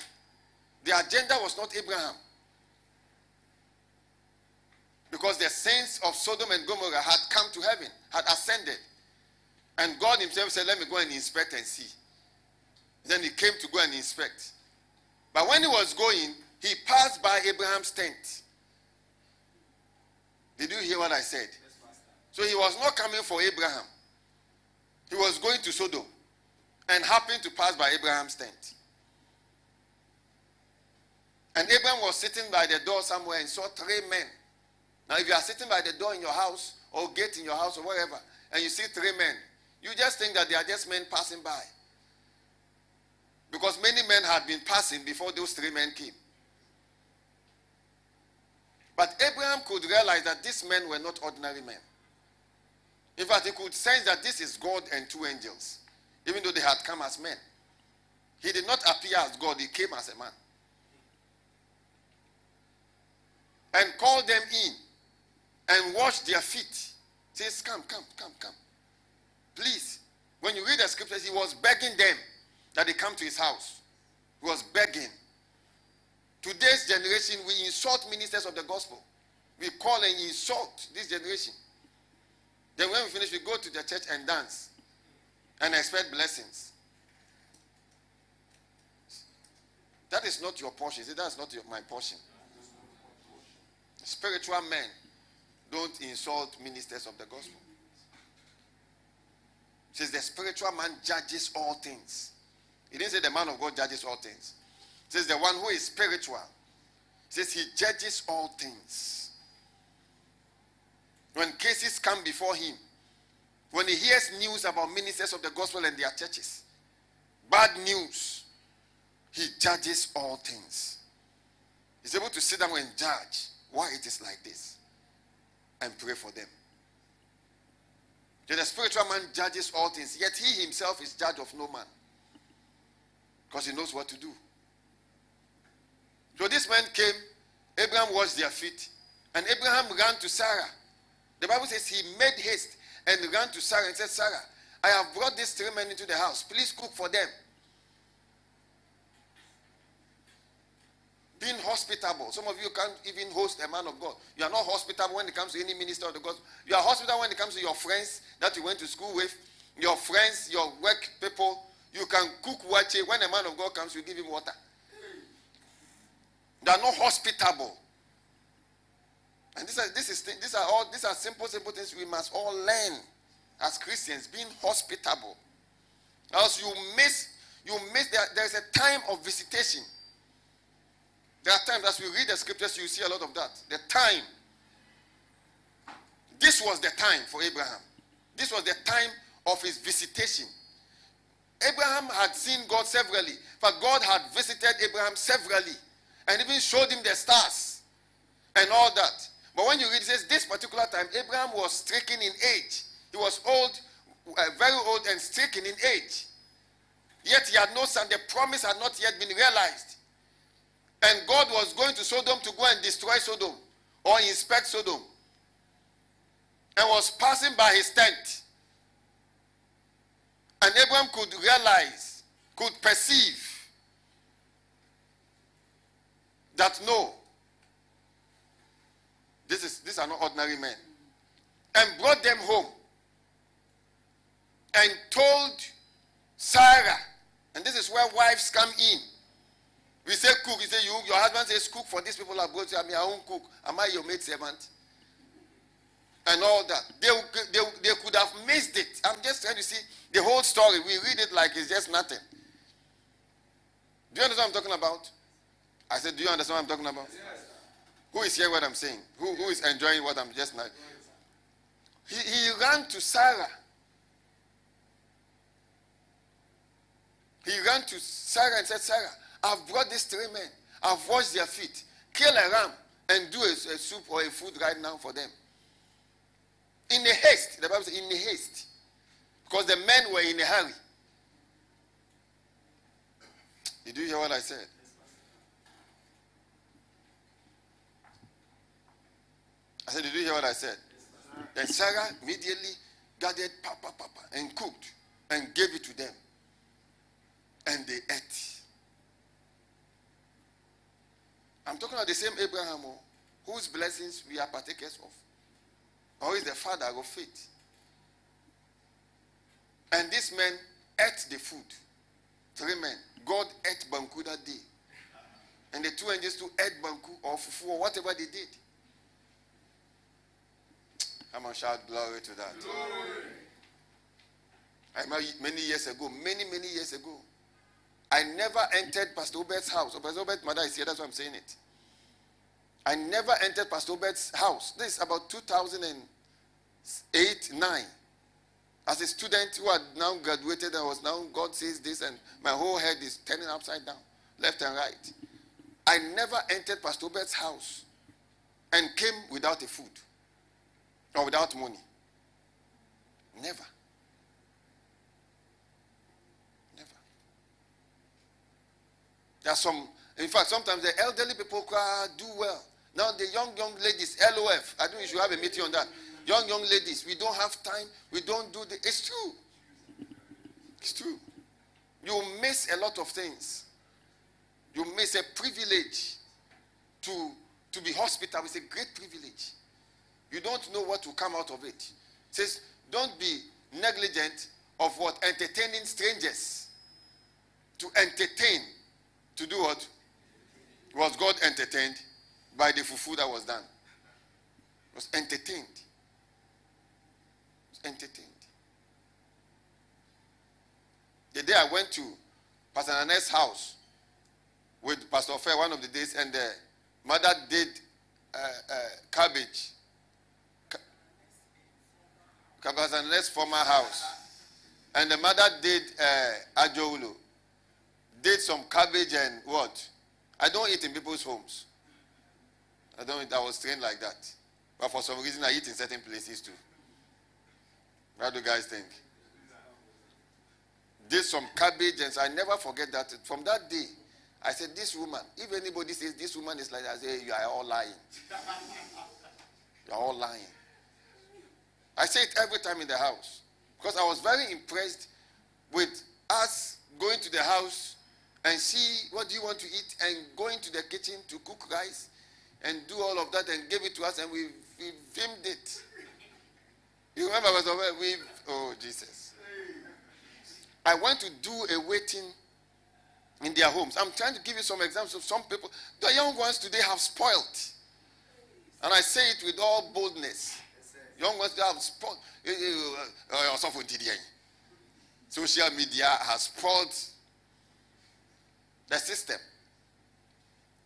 The agenda was not Abraham. Because the saints of Sodom and Gomorrah had come to heaven, had ascended. And God Himself said, Let me go and inspect and see. Then He came to go and inspect. But when He was going, He passed by Abraham's tent. Did you hear what I said? So He was not coming for Abraham, He was going to Sodom and happened to pass by Abraham's tent. And Abraham was sitting by the door somewhere and saw three men. Now, if you are sitting by the door in your house or gate in your house or wherever, and you see three men, you just think that they are just men passing by. Because many men had been passing before those three men came. But Abraham could realize that these men were not ordinary men. In fact, he could sense that this is God and two angels, even though they had come as men. He did not appear as God, he came as a man. And called them in and washed their feet. Says, Come, come, come, come. Please. When you read the scriptures, he was begging them that they come to his house. He was begging. Today's generation, we insult ministers of the gospel. We call and insult this generation. Then when we finish, we go to the church and dance and expect blessings. That is not your portion. See, that's not your, my portion. Spiritual men don't insult ministers of the gospel. Says the spiritual man judges all things. He didn't say the man of God judges all things. It says the one who is spiritual. It says he judges all things. When cases come before him, when he hears news about ministers of the gospel and their churches, bad news, he judges all things. He's able to sit down and judge why it is like this and pray for them. Then the spiritual man judges all things, yet he himself is judge of no man because he knows what to do. So this man came, Abraham washed their feet, and Abraham ran to Sarah. The Bible says he made haste and ran to Sarah and said, Sarah, I have brought these three men into the house. Please cook for them. being hospitable. Some of you can't even host a man of God. You are not hospitable when it comes to any minister of the gospel. You are hospitable when it comes to your friends that you went to school with, your friends, your work people. You can cook waakye. When a man of God comes, you give him water. They are not hospitable. And these are, this is, these are all these are simple, simple things we must all learn as Christians, being hospitable. Else you miss, you miss there, there's a time of visitation. There are times as we read the scriptures, you see a lot of that. The time. This was the time for Abraham. This was the time of his visitation. Abraham had seen God severally, but God had visited Abraham severally and even showed him the stars and all that. But when you read, it says this particular time, Abraham was stricken in age. He was old, uh, very old, and stricken in age. Yet he had no son. The promise had not yet been realized. And God was going to Sodom to go and destroy Sodom or inspect Sodom. And was passing by his tent. And Abraham could realize, could perceive that no, this is these are not ordinary men. And brought them home and told Sarah, and this is where wives come in. We say cook. You say you, your husband says cook for these people. I go to me, I won't cook. Am I your maid servant? And all that. They, they, they could have missed it. I'm just trying to see the whole story. We read it like it's just nothing. Do you understand what I'm talking about? I said, Do you understand what I'm talking about? Yes. Who is hearing what I'm saying? Who, who is enjoying what I'm just now? He, he ran to Sarah. He ran to Sarah and said, Sarah, I've brought these three men. I've washed their feet. Kill a ram and do a, a soup or a food right now for them. In a haste, the Bible says, in a haste. Because the men were in a hurry. Did you hear what I said? Said, Did you hear what I said? Then Sarah immediately gathered papa papa and cooked and gave it to them. And they ate. I'm talking about the same Abraham oh, whose blessings we are partakers of. Or is the father of faith. And this man ate the food. Three men. God ate banku that day. And the two angels to ate banku or fufu or whatever they did. Come on, shout glory to that. Glory. I remember many years ago, many, many years ago, I never entered Pastor Obert's house. Oh, Pastor Obert's mother is here, that's why I'm saying it. I never entered Pastor Obert's house. This is about 2008, 9. As a student who had now graduated, I was now, God says this, and my whole head is turning upside down, left and right. I never entered Pastor Obert's house and came without a food or without money. Never. Never. There are some, in fact, sometimes the elderly people do well. Now the young, young ladies, LOF, I think we should have a meeting on that. Young, young ladies, we don't have time, we don't do the, it's true. It's true. You miss a lot of things. You miss a privilege to, to be hospital. It's a great privilege. You don't know what will come out of it. it says, don't be negligent of what? Entertaining strangers. To entertain. To do what? Was God entertained by the fufu that was done? Was entertained. Was entertained. The day I went to Pastor Nane's house with Pastor Fair one of the days, and the mother did uh, uh, cabbage Kabazan's former house. And the mother did uh. Did some cabbage and what? I don't eat in people's homes. I don't I was trained like that. But for some reason, I eat in certain places too. What do you guys think? Did some cabbage and I never forget that. From that day, I said, This woman, if anybody says this woman is like that, I say, You are all lying. (laughs) you are all lying. I say it every time in the house because I was very impressed with us going to the house and see what do you want to eat and going to the kitchen to cook rice and do all of that and give it to us and we, we filmed it. You remember i was we oh Jesus. I went to do a waiting in their homes. I'm trying to give you some examples of some people. The young ones today have spoiled. And I say it with all boldness. Young ones have spoiled. Eh, eh, eh, Social media has spoiled the system.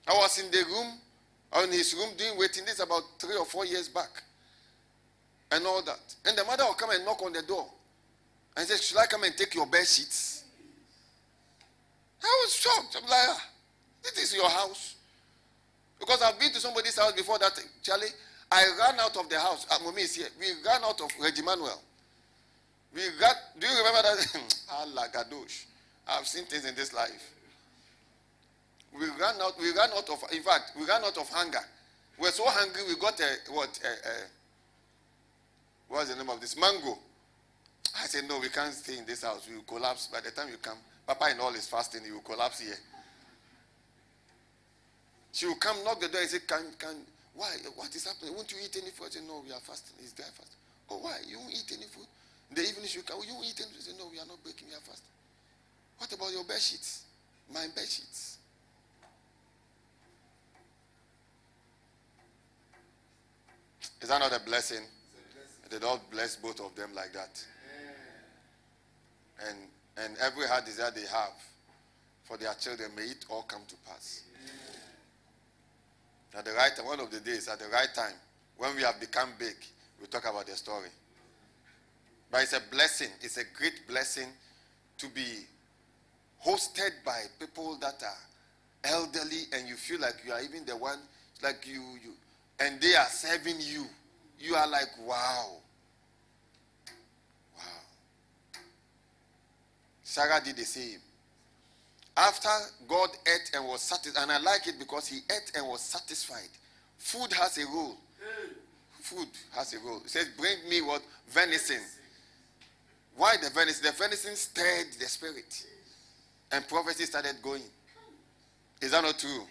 I was in the room, in his room doing waiting. This about three or four years back. And all that. And the mother will come and knock on the door and say, Should I come and take your bed sheets? I was shocked. I'm like, ah, This is your house. Because I've been to somebody's house before that, Charlie. I ran out of the house. Uh, Mummy is here. We ran out of Reggie Manuel. We got, do you remember that? (laughs) Allah Gadosh. I've seen things in this life. We ran out, we ran out of, in fact, we ran out of hunger. We were so hungry, we got a, what, a, a, what's the name of this? Mango. I said, no, we can't stay in this house. We will collapse. By the time you come, Papa in all is fasting, he will collapse here. She will come, knock the door and say, can, can, why? What is happening? Won't you eat any food? I say, No, we are fasting. Is there fast? Oh, why? You won't eat any food? The evening, you come. You won't eat any food? I say, No, we are not breaking. We are fasting. What about your bed sheets? My bed sheets. Is that not a blessing? The Lord bless both of them like that. And and every heart desire they have for their children, may it all come to pass. At the right time, one of the days, at the right time, when we have become big, we talk about the story. But it's a blessing. It's a great blessing to be hosted by people that are elderly and you feel like you are even the one, like you, you, and they are serving you. You are like, wow. Wow. Sarah did the same. After God ate and was satisfied, and I like it because he ate and was satisfied. Food has a role. Food has a role. It says, Bring me what? Venison. Why the venison? The venison stirred the spirit. And prophecy started going. Is that not true?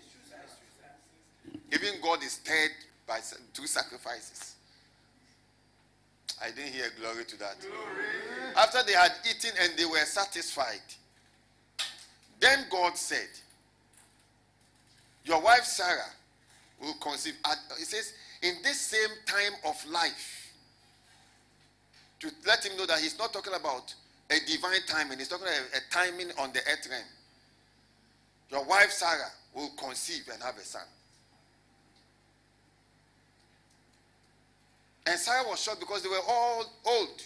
Even God is stirred by two sacrifices. I didn't hear glory to that. Glory. After they had eaten and they were satisfied, then God said, Your wife Sarah will conceive. It says, in this same time of life, to let him know that he's not talking about a divine timing, he's talking about a timing on the earth realm. Your wife Sarah will conceive and have a son. And Sarah was shocked because they were all old.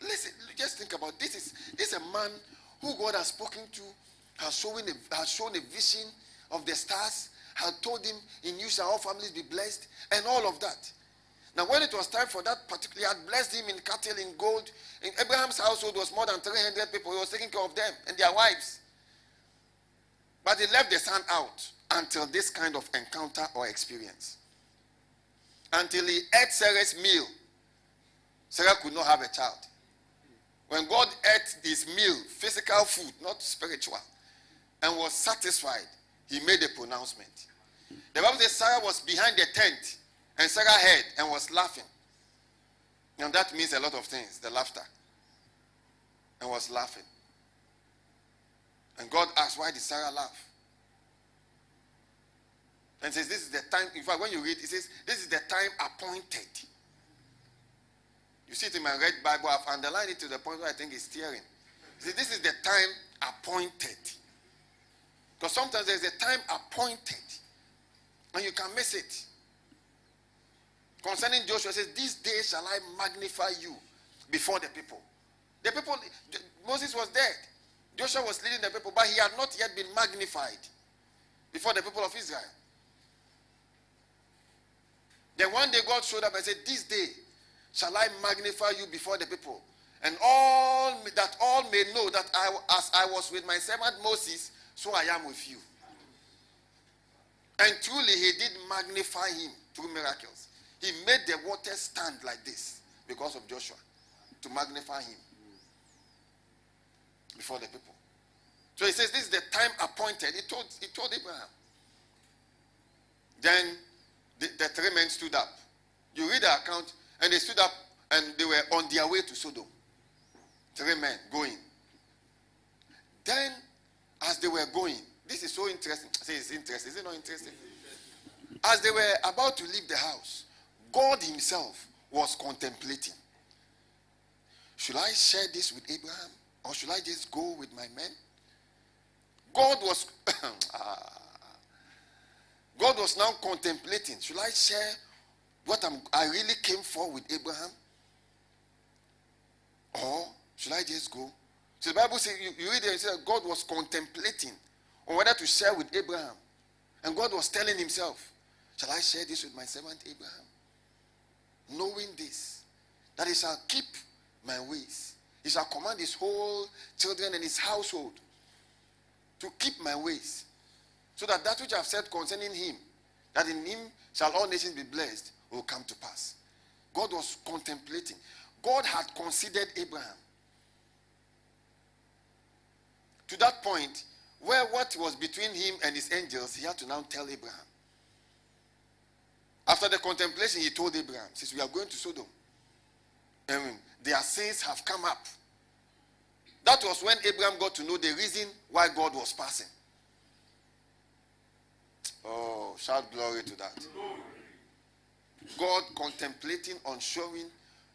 Listen, just think about this. Is this is a man who God has spoken to, has shown a, has shown a vision of the stars, had told him, "In you shall all families be blessed," and all of that. Now, when it was time for that particular, had blessed him in cattle, in gold. In Abraham's household was more than 300 people. He was taking care of them and their wives. But he left the son out until this kind of encounter or experience. Until he ate Sarah's meal, Sarah could not have a child. When God ate his meal, physical food, not spiritual, and was satisfied, he made a pronouncement. The Bible says Sarah was behind the tent and Sarah heard and was laughing. And that means a lot of things, the laughter. And was laughing. And God asked, Why did Sarah laugh? And says, This is the time. In fact, when you read, it says, This is the time appointed. You see it in my red Bible. I've underlined it to the point where I think it's tearing. See, this is the time appointed. Because sometimes there's a time appointed, and you can miss it. Concerning Joshua, says, This day shall I magnify you before the people. The people, Moses was dead. Joshua was leading the people, but he had not yet been magnified before the people of Israel. Then one day God showed up and said, This day shall I magnify you before the people. And all that all may know that I, as I was with my servant Moses, so I am with you. And truly he did magnify him through miracles. He made the water stand like this because of Joshua to magnify him before the people. So he says, This is the time appointed. He told, he told Abraham. Then the, the three men stood up. You read the account, and they stood up and they were on their way to Sodom. Three men going. Then, as they were going, this is so interesting. say it's interesting. Is it not interesting? As they were about to leave the house, God Himself was contemplating. Should I share this with Abraham or should I just go with my men? God was (coughs) (coughs) ah. God was now contemplating. Should I share what I'm, I really came for with Abraham? Or should I just go? So the Bible says, you, you read it, it says God was contemplating on whether to share with Abraham. And God was telling himself, Shall I share this with my servant Abraham? knowing this, that he shall keep my ways. He shall command his whole children and his household to keep my ways. So that that which I have said concerning him, that in him shall all nations be blessed, will come to pass. God was contemplating. God had considered Abraham. To that point, where what was between him and his angels, he had to now tell Abraham. After the contemplation, he told Abraham, Since we are going to Sodom, and their sins have come up. That was when Abraham got to know the reason why God was passing. Oh, shout glory to that. God contemplating on showing,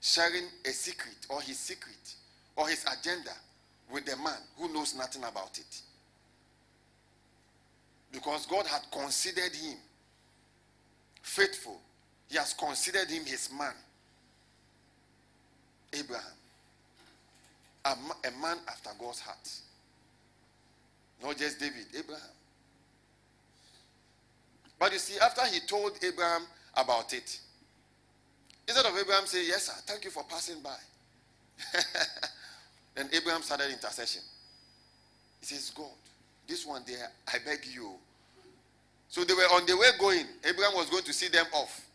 sharing a secret or his secret or his agenda with the man who knows nothing about it. Because God had considered him faithful. He has considered him his man. Abraham. A, a man after God's heart. Not just David, Abraham. But you see, after he told Abraham about it, instead of Abraham saying, Yes, sir, thank you for passing by. (laughs) then Abraham started intercession. He says, God, this one there, I beg you, so they were on the way going. Abraham was going to see them off.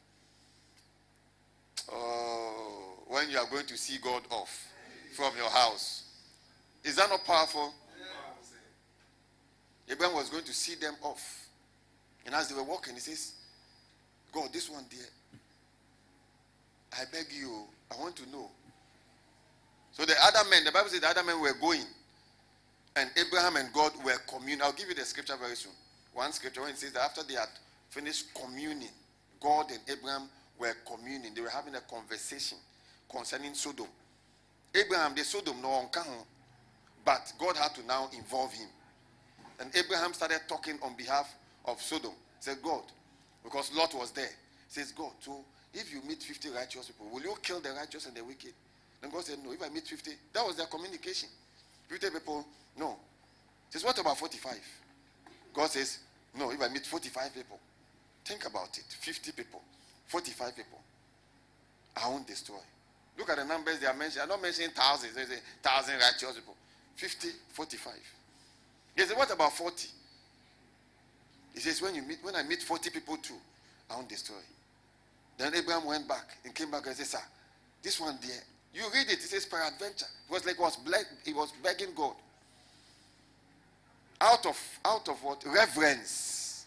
Oh, when you are going to see God off from your house. Is that not powerful? Abraham was going to see them off. And as they were walking, he says, God, this one there, I beg you, I want to know. So the other men, the Bible says the other men were going. And Abraham and God were communing. I'll give you the scripture very soon one scripture when it says that after they had finished communing, God and Abraham were communing. They were having a conversation concerning Sodom. Abraham, the Sodom, no one can, but God had to now involve him. And Abraham started talking on behalf of Sodom. He said, God, because Lot was there. He says, God, so if you meet 50 righteous people, will you kill the righteous and the wicked? Then God said, No, if I meet 50, that was their communication. 50 people, no. Says, What about 45? God says, No, if I meet 45 people, think about it 50 people, 45 people, I won't destroy. Look at the numbers they are mentioning. I'm not mentioning thousands. They say thousand righteous people. 50, 45. He said, What about 40? He says, When you meet, when I meet 40 people too, I won't destroy. Then Abraham went back and came back and said, Sir, this one there, you read it, it says peradventure. It was like was he was begging God. Out of out of what? Reverence.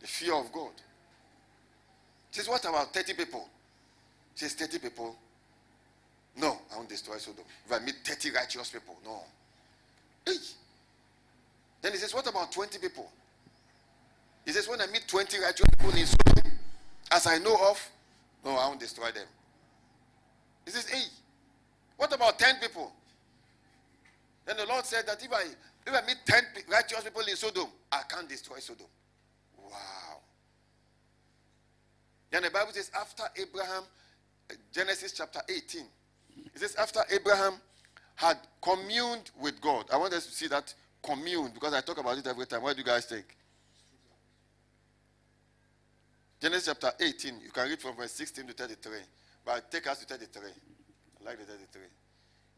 The fear of God. He says, What about 30 people? He says, 30 people. No, I won't destroy Sodom. If I meet 30 righteous people, no. Hey. Then he says, What about 20 people? He says, When I meet 20 righteous people in Sodom, as I know of, no, I won't destroy them. He says, Hey, what about 10 people? Then the Lord said that if I if I meet 10 righteous people in Sodom, I can't destroy Sodom. Wow. Then the Bible says, after Abraham, eh, Genesis chapter 18, it says, after Abraham had communed with God. I want us to see that commune because I talk about it every time. What do you guys think? Genesis chapter 18, you can read from verse 16 to 33. But take us to 33. I like the 33.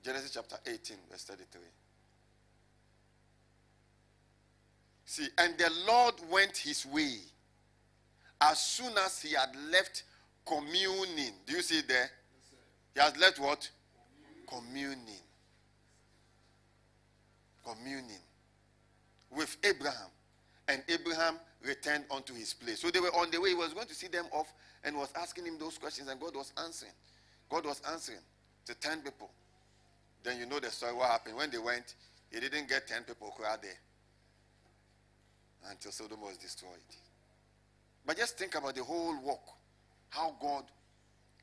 Genesis chapter 18, verse 33. See, and the Lord went his way as soon as he had left communing. Do you see there? He has left what? Communing. Communing with Abraham. And Abraham returned unto his place. So they were on the way. He was going to see them off and was asking him those questions, and God was answering. God was answering to 10 people. Then you know the story. What happened? When they went, he didn't get 10 people who are there until Sodom was destroyed. But just think about the whole walk. How God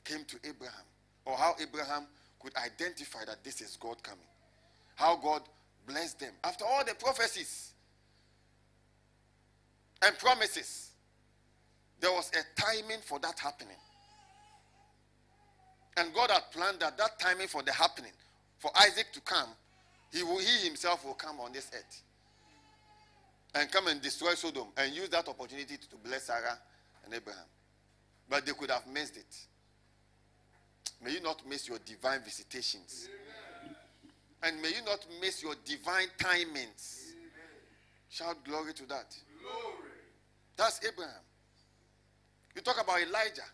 came to Abraham, or how Abraham could identify that this is God coming. How God blessed them. After all the prophecies, and promises. There was a timing for that happening. And God had planned that that timing for the happening, for Isaac to come, he, will, he himself will come on this earth and come and destroy Sodom and use that opportunity to bless Sarah and Abraham. But they could have missed it. May you not miss your divine visitations. Amen. And may you not miss your divine timings. Amen. Shout glory to that. Glory. That's Abraham. You talk about Elijah.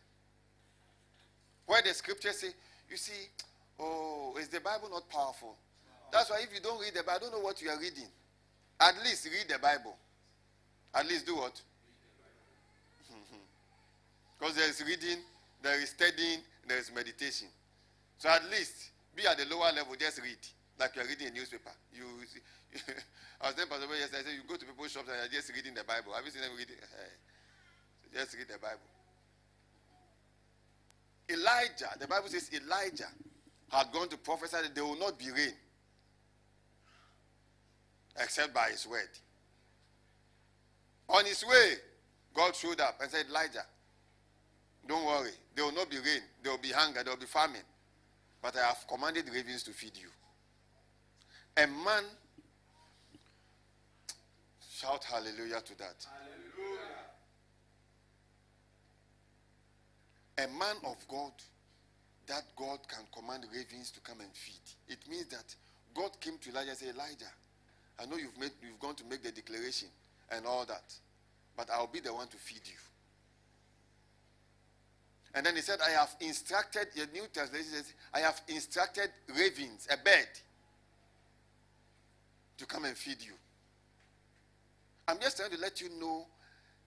Where the scriptures say, you see, oh, is the Bible not powerful? That's why if you don't read the Bible, I don't know what you are reading. At least read the Bible. At least do what? (laughs) Because there is reading, there is studying, there is meditation. So at least be at the lower level, just read. Like you're reading a newspaper. You, (laughs) I was telling Pastor yesterday, I said, you go to people's shops and you're just reading the Bible. Have you seen them reading? (laughs) just read the Bible. Elijah, the Bible says Elijah had gone to prophesy that there will not be rain except by his word. On his way, God showed up and said, Elijah, don't worry. There will not be rain. There will be hunger. There will be famine. But I have commanded ravens to feed you. A man Shout hallelujah to that. Hallelujah. A man of God that God can command ravens to come and feed. It means that God came to Elijah and said, Elijah, I know you've made you've gone to make the declaration and all that, but I'll be the one to feed you. And then he said, I have instructed, the New Translation says, I have instructed ravens, a bird, to come and feed you. I'm just trying to let you know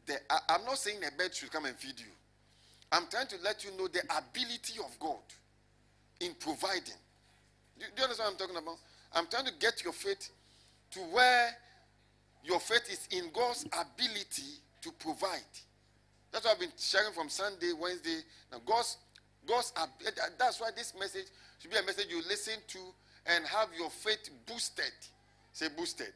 that I, am not saying a bird should come and feed you. I'm trying to let you know the ability of God in providing. Do, do you understand what I'm talking about? I'm trying to get your faith to where your faith is in God's ability to provide. That's what I've been sharing from Sunday, Wednesday. Now, God's, God's, eh, that's why this message should be a message you listen to and have your faith boosted. Say boosted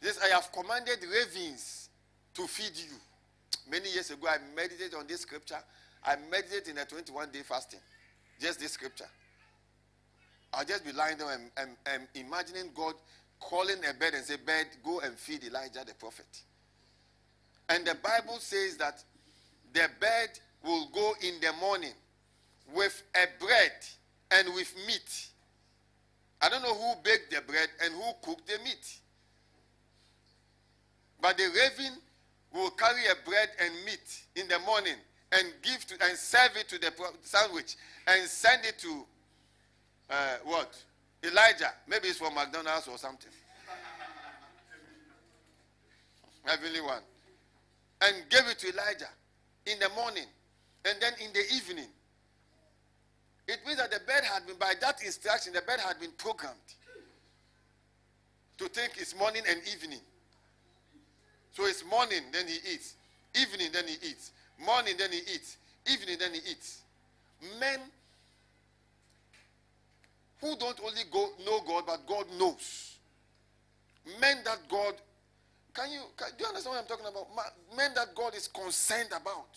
This I have commanded ravens to feed you. Many years ago, I meditated on this scripture. I meditated in a 21 day fasting. Just this scripture. I'll just be lying there and, and, and imagining God calling a bird and say, Bird, go and feed Elijah the prophet. And the Bible says that the bird will go in the morning with a bread and with meat. I don't know who baked the bread and who cooked the meat. But the raven will carry a bread and meat in the morning and give to and serve it to the sandwich and send it to uh, what Elijah. Maybe it's for McDonald's or something. (laughs) Heavenly one, and gave it to Elijah in the morning, and then in the evening. It means that the bed had been, by that instruction, the bed had been programmed to think it's morning and evening. So it's morning, then he eats. Evening, then he eats. Morning, then he eats. Evening, then he eats. Men who don't only go, know God, but God knows. Men that God, can you, can, do you understand what I'm talking about? Men that God is concerned about.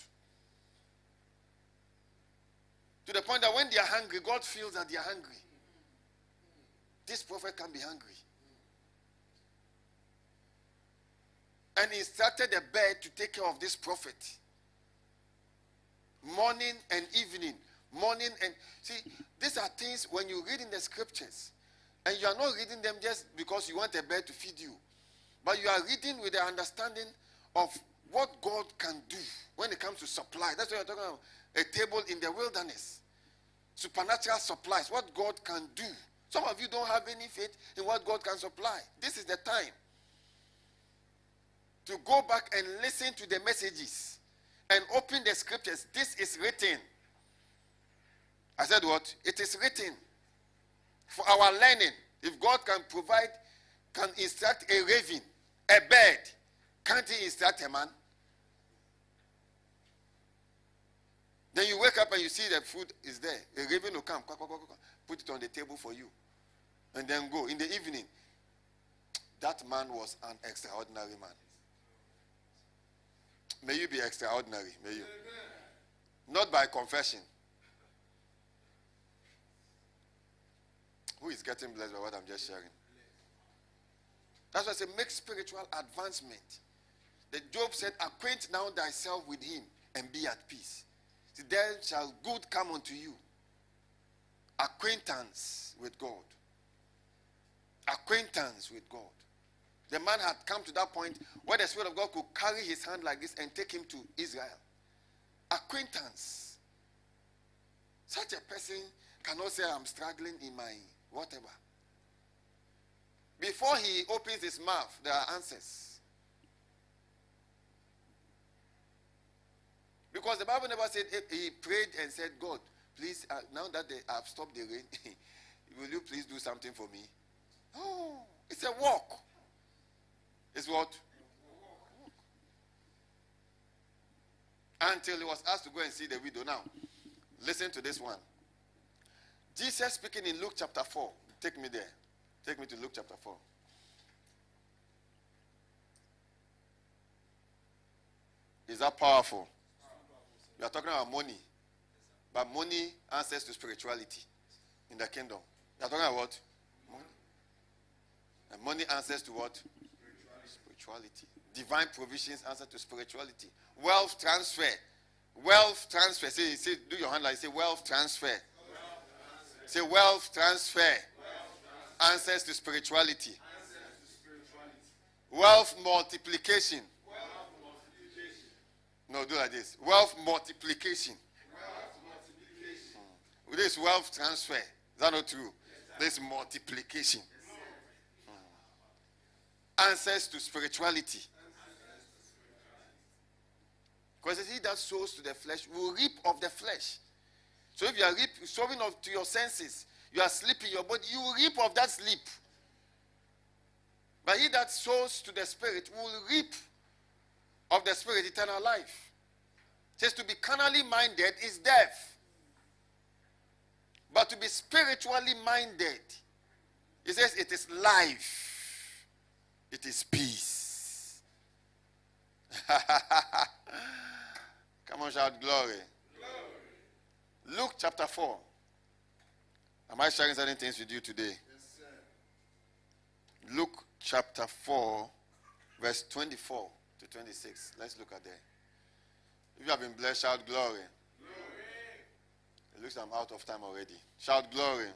To the point that when they are hungry, God feels that they are hungry. This prophet can be hungry. And instructed the bird to take care of this prophet. Morning and evening. Morning and see, these are things when you read in the scriptures, and you are not reading them just because you want a bird to feed you, but you are reading with the understanding of what God can do when it comes to supply. That's what you're talking about. A table in the wilderness. Supernatural supplies. What God can do. Some of you don't have any faith in what God can supply. This is the time to go back and listen to the messages and open the scriptures. This is written. I said, What? It is written for our learning. If God can provide, can instruct a raven, a bird, can't He instruct a man? Then you wake up and you see the food is there. A raven will come, put it on the table for you, and then go. In the evening, that man was an extraordinary man. May you be extraordinary. May you. Not by confession. Who is getting blessed by what I'm just sharing? That's why I say make spiritual advancement. The Job said, Acquaint now thyself with him and be at peace. See, shall good come unto you. Acquaintance with God. Acquaintance with God. The man had come to that point where the Spirit of God could carry his hand like this and take him to Israel. Acquaintance. Such a person cannot say, I'm struggling in my whatever. Before he opens his mouth, there are answers. Because the Bible never said he prayed and said, God, please, uh, now that they have stopped the rain, (laughs) will you please do something for me? Oh, it's a walk is what? Until he was asked to go and see the widow. Now, listen to this one. Jesus speaking in Luke chapter 4. Take me there. Take me to Luke chapter 4. Is that powerful? We are talking about money. But money answers to spirituality in the kingdom. We are talking about what? Money. And money answers to what? Spirituality. Divine provisions answer to spirituality. Wealth transfer. Wealth transfer. Say, say do your hand like say wealth transfer. Wealth transfer. Say wealth transfer. Wealth transfer. Answers to spirituality. Wealth multiplication. Wealth multiplication. No, do like this. Wealth multiplication. Wealth multiplication. Hmm. This wealth transfer. Is that not true? Yes, this multiplication answers to spirituality. Because he that sows to the flesh will reap of the flesh. So if you are reap, sowing of to your senses, you are sleeping your body, you will reap of that sleep. But he that sows to the spirit will reap of the spirit eternal life. Says to be carnally minded is death. But to be spiritually minded, he says it is life It is peace. (laughs) Come on, shout glory. glory. Luke chapter 4. Am I sharing certain things with you today? Yes, Luke chapter 4, verse 24 to 26. Let's look at that. If you have been blessed, shout glory. glory. It looks like I'm out of time already. Shout glory. glory.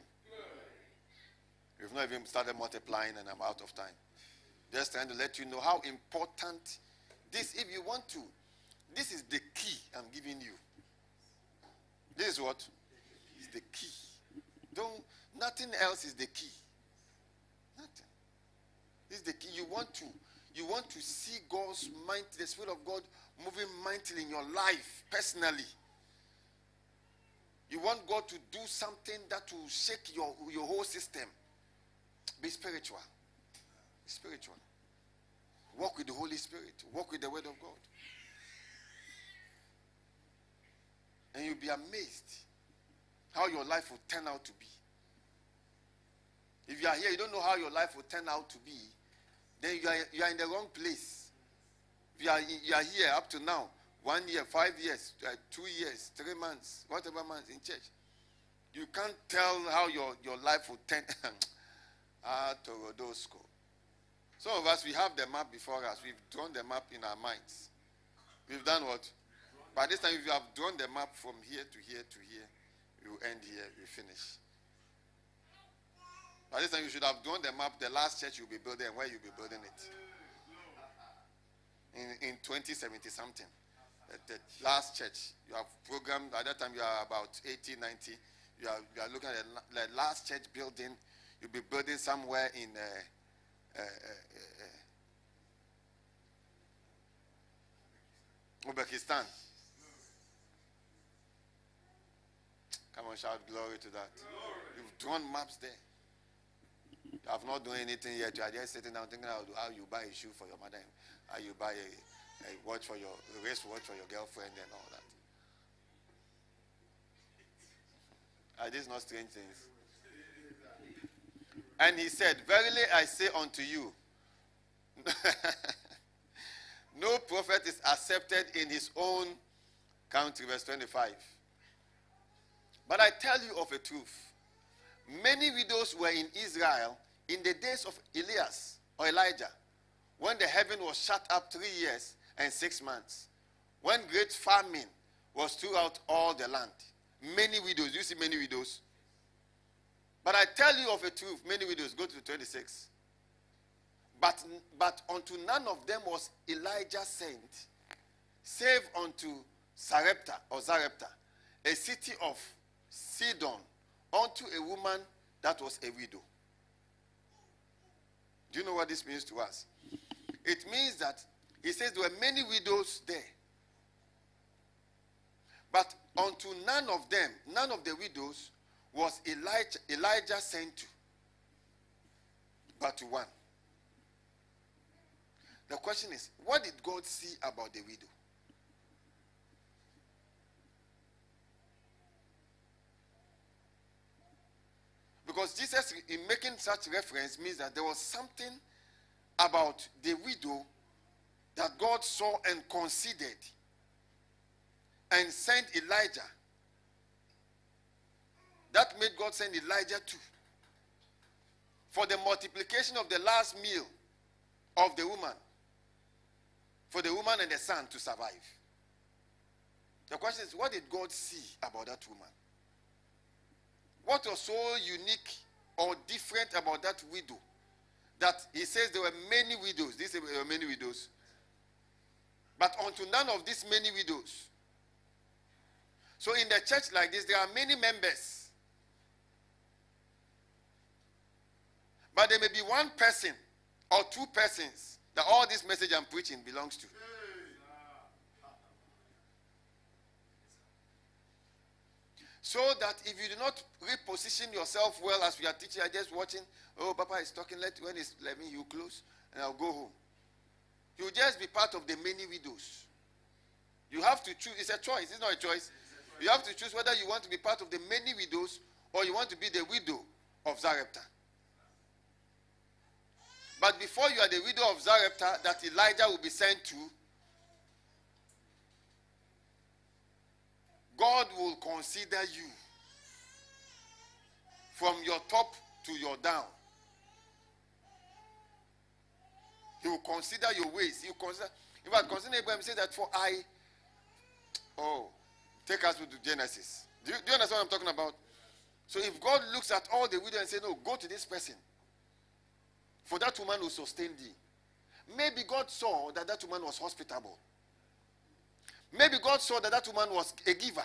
We've not even started multiplying and I'm out of time. Just trying to let you know how important this, if you want to, this is the key I'm giving you. This is what? Is the key. Don't nothing else is the key. Nothing. This is the key. You want to you want to see God's mind, the Spirit of God moving mightily in your life personally. You want God to do something that will shake your, your whole system. Be spiritual. Spiritual. Walk with the Holy Spirit. Walk with the Word of God. And you'll be amazed how your life will turn out to be. If you are here, you don't know how your life will turn out to be, then you are, you are in the wrong place. If you are, you are here up to now, one year, five years, uh, two years, three months, whatever months in church, you can't tell how your, your life will turn. (laughs) ah, Torodosko. Some of us, we have the map before us. We've drawn the map in our minds. We've done what? By this time, if you have drawn the map from here to here to here, you end here, you finish. By this time, you should have drawn the map, the last church you'll be building, where you'll be building it. In, in 2070 something. The, the last church, you have programmed, at that time you are about 80, 90. You are, you are looking at the, the last church building. You'll be building somewhere in uh, Uzbekistan. Come on, shout glory to that. Glory. You've drawn maps there. You have not done anything yet. You are just sitting down thinking how, how you buy a shoe for your mother, how you buy a, a watch for your a wrist watch for your girlfriend and all that. Are these not strange things? And he said, Verily I say unto you, (laughs) no prophet is accepted in his own country. Verse 25. But I tell you of a truth. Many widows were in Israel in the days of Elias or Elijah, when the heaven was shut up three years and six months, when great famine was throughout all the land. Many widows. You see many widows? But I tell you of a truth, many widows. Go to 26. But, but unto none of them was Elijah sent, save unto Sarepta or Zarepta, a city of Sidon, unto a woman that was a widow. Do you know what this means to us? It means that he says there were many widows there. But unto none of them, none of the widows, was Elijah, Elijah sent to, but one. The question is, what did God see about the widow? Because Jesus, in making such reference, means that there was something about the widow that God saw and considered and sent Elijah. That made God send Elijah too. For the multiplication of the last meal of the woman. For the woman and the son to survive. The question is, what did God see about that woman? What was so unique or different about that widow? That he says there were many widows. There were many widows. But unto none of these many widows. So in the church like this, there are many members. But there may be one person or two persons that all this message I'm preaching belongs to. So that if you do not reposition yourself well as we are teaching, I just watching, oh, Papa is talking, let when it's 11, you close, and I'll go home. You'll just be part of the many widows. You have to choose. It's a choice. It's not a choice. You have to choose whether you want to be part of the many widows or you want to be the widow of Zarepta. But before you are the widow of Zarephath that Elijah will be sent to, God will consider you from your top to your down. He will consider your ways. He will consider. In fact, consider Abraham say that for I. Oh, take us to Genesis. Do you, do you understand what I'm talking about? So if God looks at all the widows and say, No, go to this person. For that woman who sustained thee. Maybe God saw that that woman was hospitable. Maybe God saw that that woman was a giver.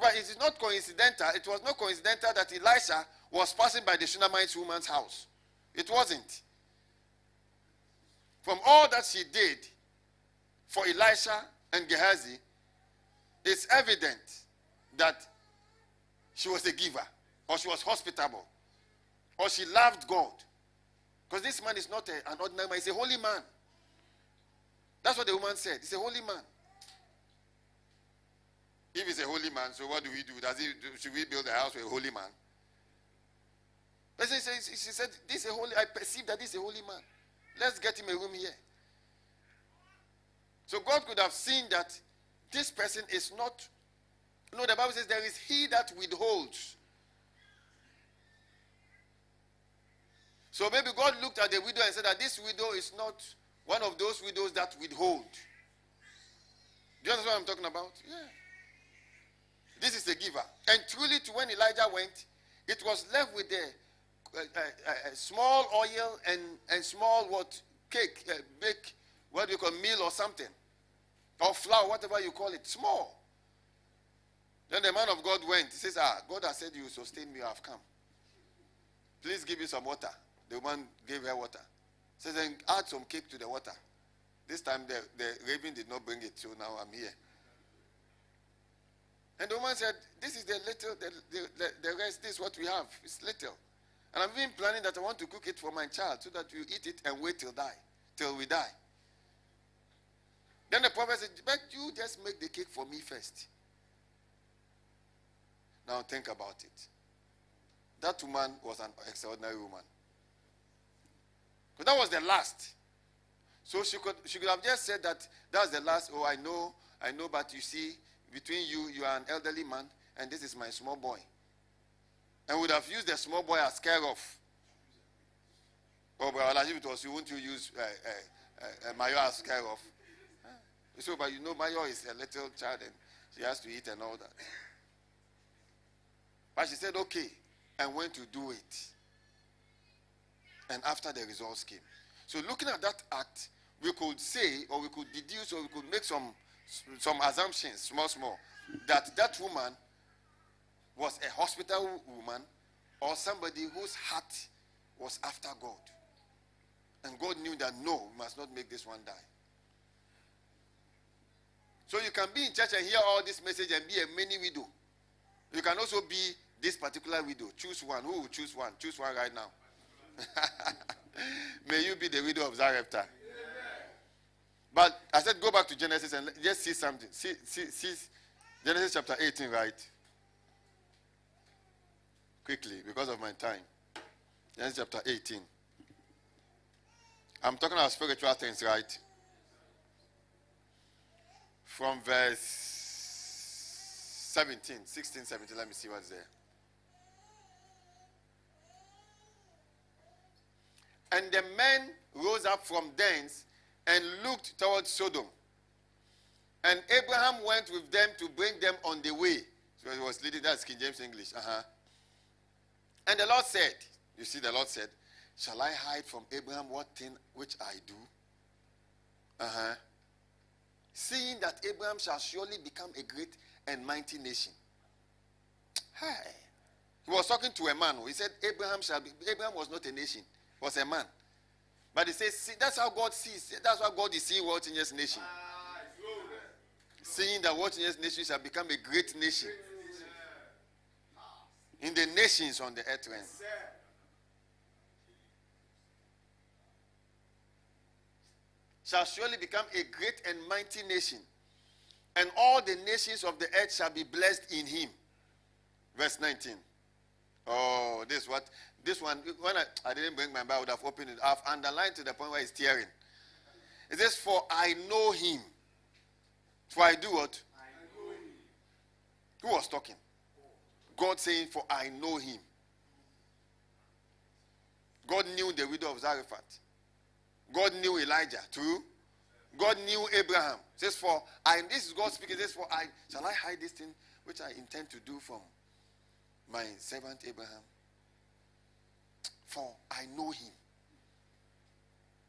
But it is not coincidental. It was not coincidental that Elisha was passing by the Shunammite woman's house. It wasn't. From all that she did for Elisha and Gehazi, it's evident that she was a giver, or she was hospitable, or she loved God. Because this man is not a, an ordinary man, he's a holy man. That's what the woman said. He's a holy man. If he's a holy man, so what do we do? Does he should we build a house for a holy man? But she, she, she said, This is a holy, I perceive that this is a holy man. Let's get him a room here. So God could have seen that this person is not. You know, the Bible says there is he that withholds. So maybe God looked at the widow and said that this widow is not one of those widows that withhold. Do you understand what I'm talking about? Yeah. This is a giver. And truly, to when Elijah went, it was left with a, small oil and, and small what cake, uh, bake, what do you call meal or something, or flour, whatever you call it, small. Then the man of God went. He says, Ah, God has said you sustain me. I have come. Please give me some water. The woman gave her water. Says, then add some cake to the water. This time the, the raven did not bring it, so now I'm here. And the woman said, This is the little, the, the, the, rest, this is what we have. It's little. And I'm even planning that I want to cook it for my child so that you eat it and wait till die, till we die. Then the prophet said, But you just make the cake for me first. Now think about it. That woman was an extraordinary woman. That was the last. So she could she could have just said that that's the last. Oh, I know, I know, but you see, between you, you are an elderly man, and this is my small boy. And would have used the small boy as care of. Oh, but if it was you, wouldn't you use uh, uh, uh, Mayo as care of? So, but you know, Mayo is a little child and she has to eat and all that. But she said, okay, and went to do it. And after the results came. So, looking at that act, we could say, or we could deduce, or we could make some some assumptions, small, small, that that woman was a hospital woman or somebody whose heart was after God. And God knew that no, we must not make this one die. So you can be in church and hear all this message and be a many widow. You can also be this particular widow. Choose one. Who will choose one? Choose one right now. (laughs) May you be the widow of Zarephath. But I said, go back to Genesis and just see something. See, see, see Genesis chapter 18, right? Quickly, because of my time. Genesis chapter 18. I'm talking about spiritual things, right? From verse 17, 16, 17. Let me see what's there. And the men rose up from thence and looked towards Sodom. And Abraham went with them to bring them on the way. So he was leading, that's King James English. Uh-huh. And the Lord said, You see, the Lord said, Shall I hide from Abraham what thing which I do? Uh-huh. Seeing that Abraham shall surely become a great and mighty nation. Hey. He was talking to a man. He said, Abraham shall be Abraham was not a nation, was a man. But he says, see, that's how God sees. That's why God is seeing Changers Nation. Seeing that World Changers Nation shall become a great nation. In the nations on the earth realm. Shall surely become a great and mighty nation. And all the nations of the earth shall be blessed in him. Verse 19. Oh, this what this one when I, I didn't bring my Bible, I would have opened it. I've underlined to the point where it's tearing. It says, For I know him. For I do what? I Who was talking? God saying, For I know him. God knew the widow of Zarephath. God knew Elijah. True? God knew Abraham. It says, For I, this is God speaking. It says, For I, shall I hide this thing which I intend to do from my servant Abraham? For I know him.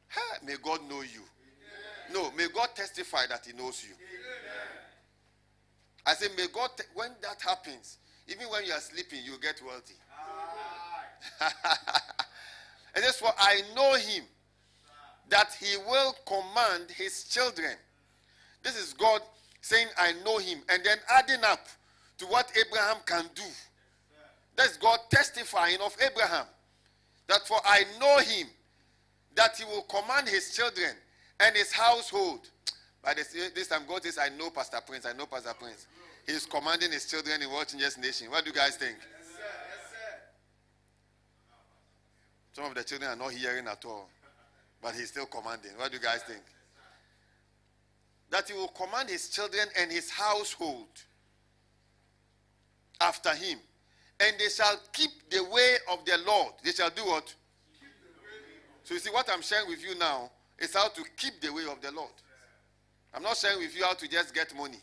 Hey, may God know you. No, may God testify that He knows you. I say, may God, te- when that happens, even when you are sleeping, you get wealthy. (laughs) and that's what I know Him, that He will command His children. This is God saying, I know Him, and then adding up to what Abraham can do. That's God testifying of Abraham. That for I know Him, that He will command His children and his household. By this, this time, God says, I know Pastor Prince. I know Pastor Prince. He's commanding his children in watching Changers Nation. What do you guys think? Yes, sir. Yes, sir. Some of the children are not hearing at all, but he's still commanding. What do you guys think? That he will command his children and his household after him, and they shall keep the way of the Lord. They shall do what? So you see what I'm sharing with you now is how to keep the way of the Lord. I'm not sharing with you how to just get money.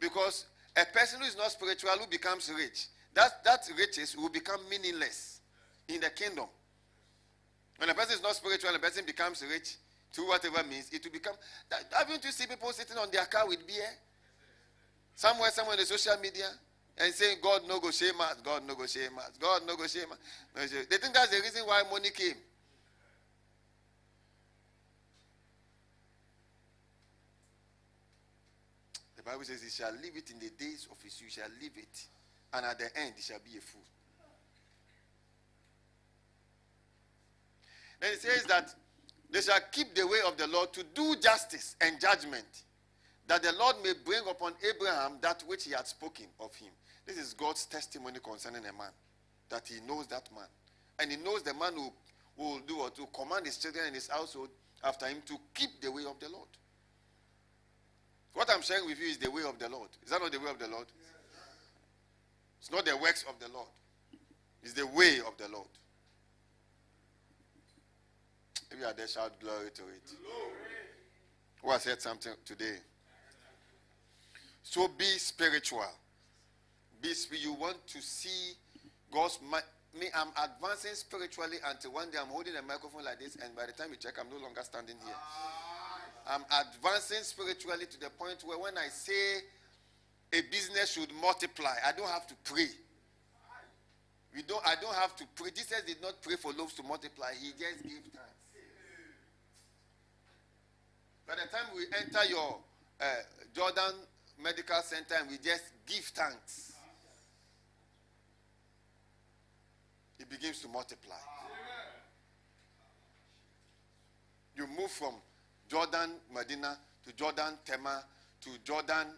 Because a person who is not spiritual who becomes rich, that, that riches will become meaningless in the kingdom. When a person is not spiritual, a person becomes rich through whatever means, it will become. Haven't you seen people sitting on their car with beer? Somewhere, somewhere in the social media, and saying God no go shame us, God no go shame us, God no go shame us. They think that's the reason why money came. The Bible says he shall leave it in the days of his youth, shall leave it, and at the end he shall be a fool. Then it says that they shall keep the way of the Lord to do justice and judgment, that the Lord may bring upon Abraham that which he had spoken of him. This is God's testimony concerning a man. That he knows that man. And he knows the man who, will do or to command his children and his household after him to keep the way of the Lord. What I'm sharing with you is the way of the Lord. Is that not the way of the Lord? It's not the works of the Lord. It's the way of the Lord. If you are there, shout glory to it. Glory. Who has said something today? So be spiritual. Be you want to see God's me. I'm advancing spiritually until one day I'm holding a microphone like this, and by the time you check, I'm no longer standing here. I'm advancing spiritually to the point where when I say a business should multiply, I don't have to pray. We don't, I don't have to pray. Jesus did not pray for loaves to multiply, he just gave thanks. By the time we enter your uh, Jordan Medical Center and we just give thanks. it begins to multiply. You move from Jordan, Medina, to Jordan, Tema, to Jordan,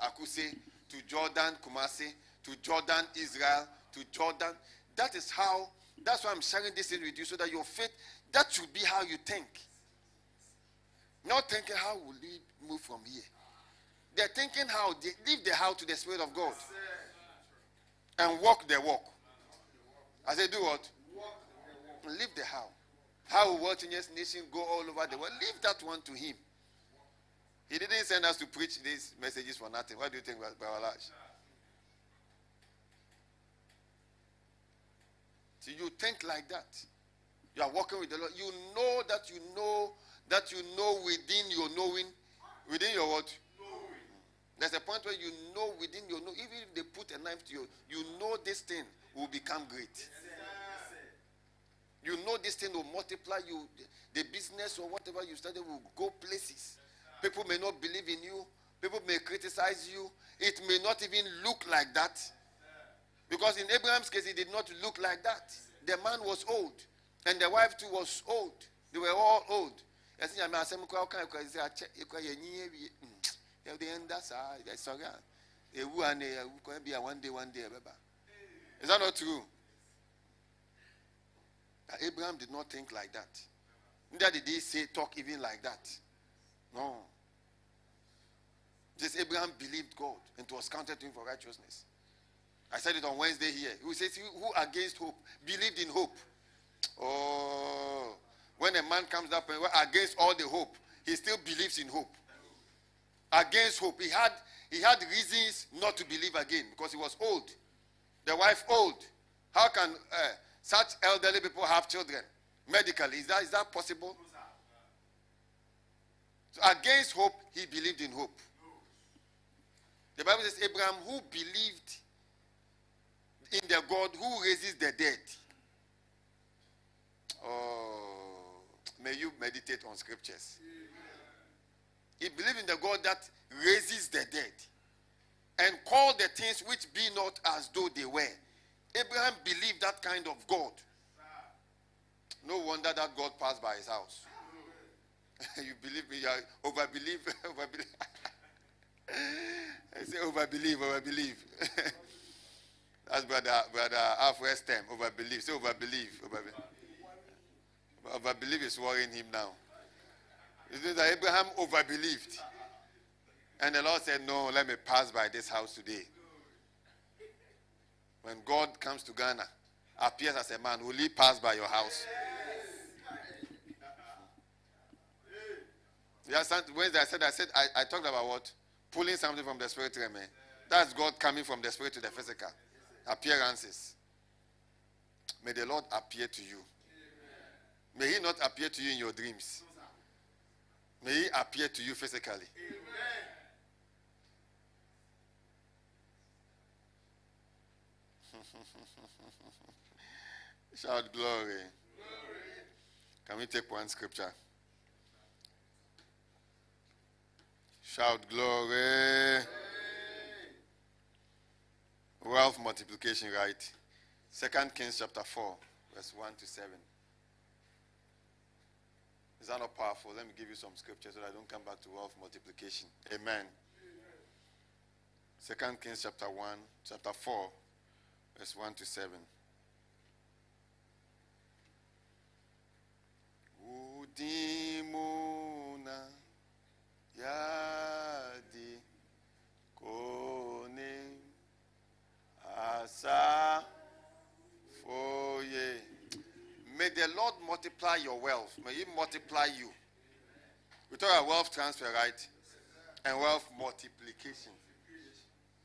Akuse, to Jordan, Kumasi, to Jordan, Israel, to Jordan. That is how, that's why I'm sharing this with you so that your faith, that should be how you think. Not thinking, how will we move from here? They're thinking how, they leave the how to the Spirit of God and walk the walk. I said, do what? Leave the how. How will World Changers Nation go all over the world? Leave that one to him. He didn't send us to preach these messages for nothing. What do you think, Bawalash? See, you think like that. You are walking with the Lord. You know that you know that you know within your knowing, within your what? There's a point where you know within your know, even if they put a knife to you, you know this thing will become great. You know this thing will multiply you. The business or whatever you started will go places. People may not believe in you. People may criticize you. It may not even look like that. Because in Abraham's case, it did not look like that. The man was old. And the wife too was old. They were all old. Ewu and ewu uh, can be one day, one day, Is that not true? Abraham did not think like that. Neither did he say talk even like that. No. Just Abraham believed God and it was counted to him for righteousness. I said it on Wednesday here. Who says who against hope believed in hope? Oh, when a man comes up against all the hope, he still believes in hope. Against hope, he had he had reasons not to believe again because he was old. The wife old. How can uh, such elderly people have children medically? Is that is that possible? So against hope, he believed in hope. The Bible says Abraham, who believed in the God who raises the dead. Oh, may you meditate on scriptures. He believed in the God that raises the dead and called the things which be not as though they were. Abraham believed that kind of God. No wonder that God passed by his house. (laughs) you believe me, you overbelieve, (laughs) overbelieve. (laughs) I say overbelieve, overbelieve. That's brother, brother halfway stem, overbelieve. Say overbelieve, overbelieve. Overbelieve is worrying him now. It means that Abraham overbelieved. And the Lord said, No, let me pass by this house today. When God comes to Ghana, appears as a man, will he pass by your house? Yeah, Wednesday I said, I said, I, I talked about what? Pulling something from the spirit realm. Eh? That's God coming from the spirit to the physical. Appearances. May the Lord appear to you. May He not appear to you in your dreams. May He appear to you physically. (laughs) Shout glory. glory. Can we take one scripture? Shout glory. glory. Wealth multiplication, right? Second Kings chapter 4, verse 1 to 7. Is that not powerful? Let me give you some scriptures so that I don't come back to wealth multiplication. Amen. Second Kings chapter 1, chapter 4, verse 1 to 7. Udimuna yadi kone asa foye. May the Lord multiply your wealth. May He multiply you. We talk about wealth transfer, right? And wealth multiplication.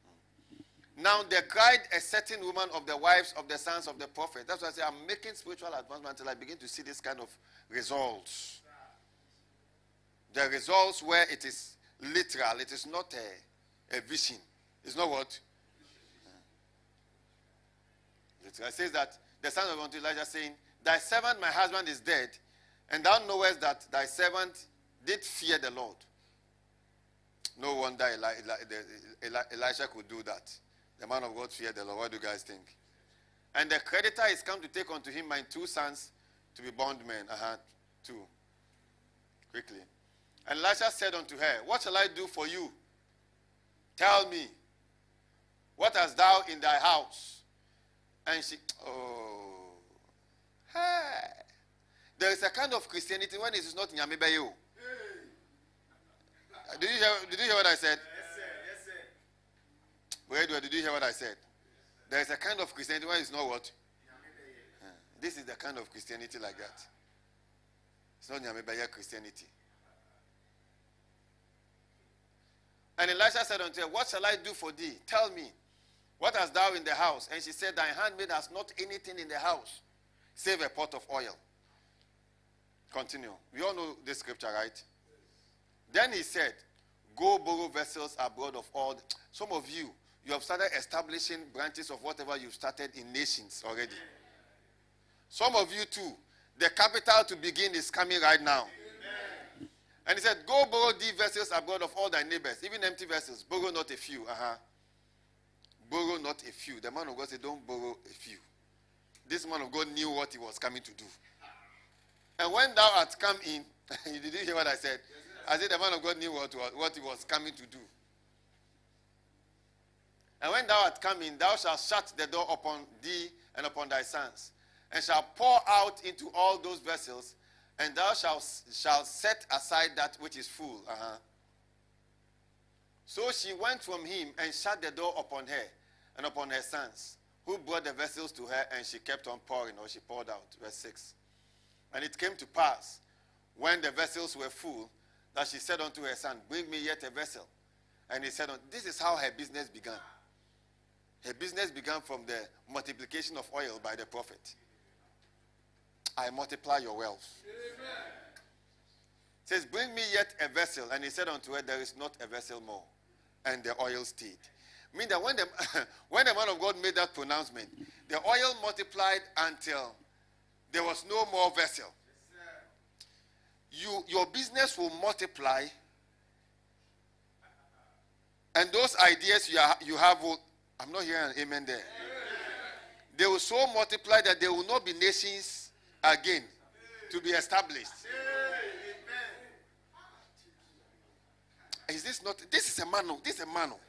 Hmm. Now they cried a certain woman of the wives of the sons of the prophet. That's why I say I'm making spiritual advancement until I begin to see this kind of results. The results where it is literal, it is not a, a vision. It's not what? Hmm. It says that the son of Elijah saying, Thy servant, my husband, is dead, and thou knowest that thy servant did fear the Lord. No wonder Eli, Eli, Eli, Elisha could do that. The man of God feared the Lord. What do you guys think? And the creditor is come to take unto him my two sons to be bondmen. Uh-huh. Two. Quickly. And Elisha said unto her, What shall I do for you? Tell me, what hast thou in thy house? And she, oh, hey. There is a kind of Christianity when it is not Nyamebeyo. Did you hear, did you hear what I said? Wait, wait, did you hear what I said? There is a kind of Christianity where it's not what? Yeah. This is the kind of Christianity like that. It's not Nyamebaya Christianity. And Elisha said unto her, What shall I do for thee? Tell me, what hast thou in the house? And she said, Thy handmaid has not anything in the house, save a pot of oil. Continue. We all know this scripture, right? Then he said, Go borrow vessels abroad of all. Some of you, you have started establishing branches of whatever you've started in nations already. Some of you too, the capital to begin is coming right now. Amen. And he said, Go borrow thee vessels abroad of all thy neighbors, even empty vessels. Borrow not a few. Uh-huh. Borrow not a few. The man of God said, Don't borrow a few. This man of God knew what he was coming to do. And when thou art come in, you (laughs) did you hear what I said? I said the man of God knew what, what he was coming to do. And when thou art come in, thou shalt shut the door upon thee and upon thy sons, and shalt pour out into all those vessels, and thou shalt, shalt set aside that which is full. Uh-huh. So she went from him and shut the door upon her and upon her sons, who brought the vessels to her, and she kept on pouring, or she poured out. Verse 6. And it came to pass, when the vessels were full, that she said unto her son, Bring me yet a vessel. And he said, This is how her business began. Her business began from the multiplication of oil by the prophet. I multiply your wealth. Amen. Says, Bring me yet a vessel. And he said unto her, There is not a vessel more. And the oil stayed. Mean that when the, (laughs) when the man of God made that pronouncement, the oil multiplied until there was no more vessel. you, your business will multiply, and those ideas you, are, you have will, I'm not hearing amen there. They will so multiply that there will not be nations again to be established. Is this not? This is a manual. This is a manual.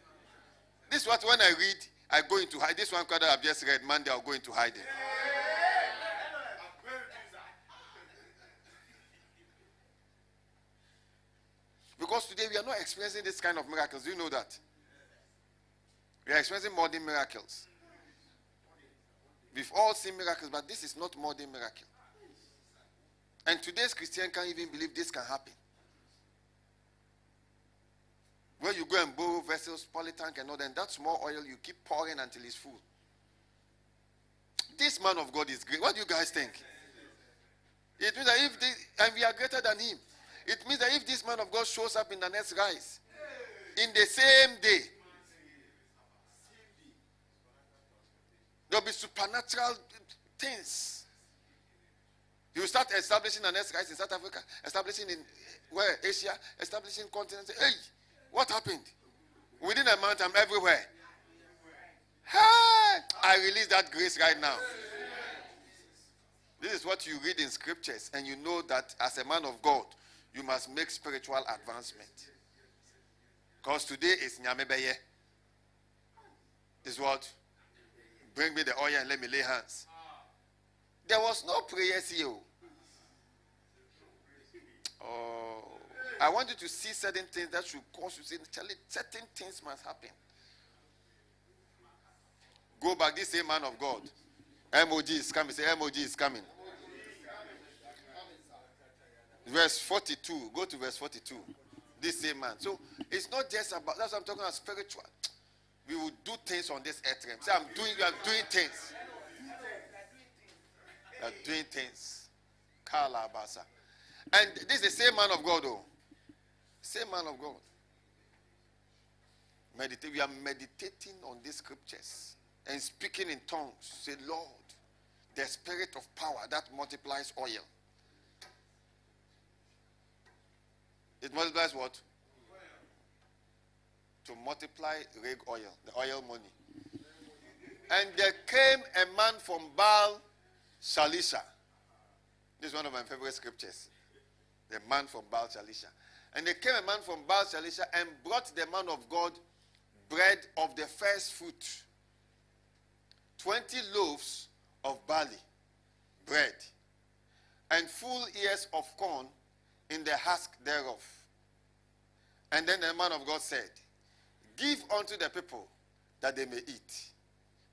This is what when I read, I go into hide. This one card I've just read, Monday, I'll go into hiding. Because today we are not experiencing this kind of miracles. Do you know that? We are experiencing modern miracles. We've all seen miracles, but this is not modern miracle. And today's Christian can't even believe this can happen. Where you go and borrow vessels, polytank and all that, that small oil you keep pouring until it's full. This man of God is great. What do you guys think? It means that if this, and we are greater than him. It means that if this man of God shows up in the next rise, in the same day, there'll be supernatural things. You start establishing the next rise in South Africa, establishing in where Asia, establishing continents. Hey, what happened? Within a month, I'm everywhere. Hey, I release that grace right now. This is what you read in scriptures, and you know that as a man of God, you must make spiritual advancement. Because today is Nyamebeye. Is what? Bring me the oil and let me lay hands. There was no prayer here. Oh, I want you to see certain things that should cause you to say, certain things must happen. Go back, this same man of God. MOG is coming. Say, MOG is coming. Verse 42. Go to verse 42. This same man. So it's not just about that's what I'm talking about spiritual. We will do things on this earth realm. Say, I'm doing, you are doing things. You are doing things. Kalabasa. And this is the same man of God, though. Same man of God. Meditate. We are meditating on these scriptures and speaking in tongues. Say, Lord, the spirit of power that multiplies oil It multiplies what? To multiply rig oil, the oil money. And there came a man from Baal Shalisha. This is one of my favorite scriptures. The man from Baal Shalisha. And there came a man from Baal Shalisha and brought the man of God bread of the first fruit 20 loaves of barley, bread, and full ears of corn in the husk thereof. And then the man of God said, Give unto the people that they may eat.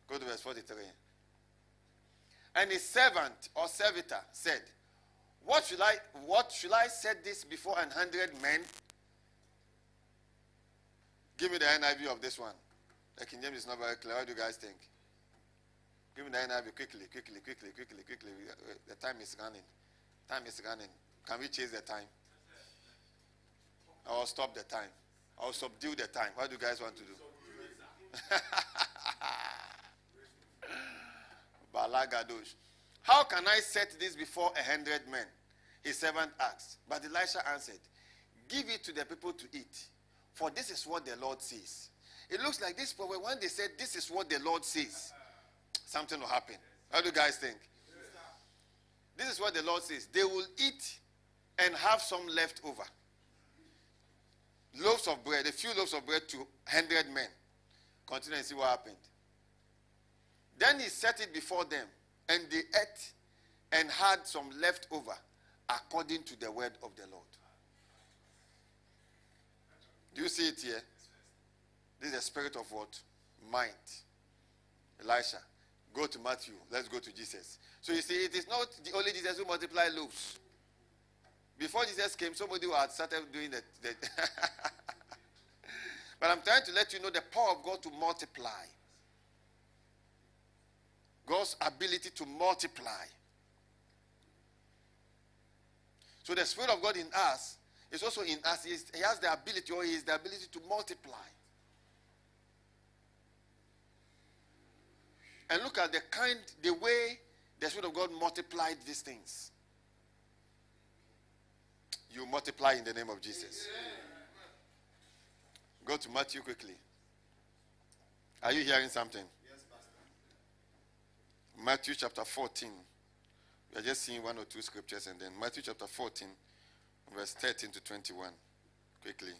Go to verse 43. And his servant or servitor said, What should I what should I set this before an hundred men? Give me the NIV of this one. The King James is not very clear. What do you guys think? Give me the NIV quickly, quickly, quickly, quickly, quickly. Uh, the time is running. Time is running. Can we chase the time? I'll stop the time. I'll subdue the time. What do you guys want to do? (laughs) Balagadosh. How can I set this before a hundred men? His servant asked. But Elisha answered, Give it to the people to eat, for this is what the Lord says. It looks like this prophet, when they said, This is what the Lord says, something will happen. How do you guys think? This is what the Lord says. They will eat and have some left over. Loaves of bread, a few loaves of bread to 100 men. Continue and see what happened. Then he set it before them, and they ate and had some left over according to the word of the Lord. Do you see it here? This is the spirit of what? Might. Elisha. Go to Matthew. Let's go to Jesus. So you see, it is not the only Jesus who multiply loaves. Before Jesus came, somebody who had started doing that. (laughs) but I'm trying to let you know the power of God to multiply. God's ability to multiply. So the Spirit of God in us is also in us. He has the ability, or He is the ability to multiply. And look at the kind, the way the Spirit of God multiplied these things. You multiply in the name of Jesus. Go to Matthew quickly. Are you hearing something? Matthew chapter 14. We are just seeing one or two scriptures and then Matthew chapter 14, verse 13 to 21. Quickly.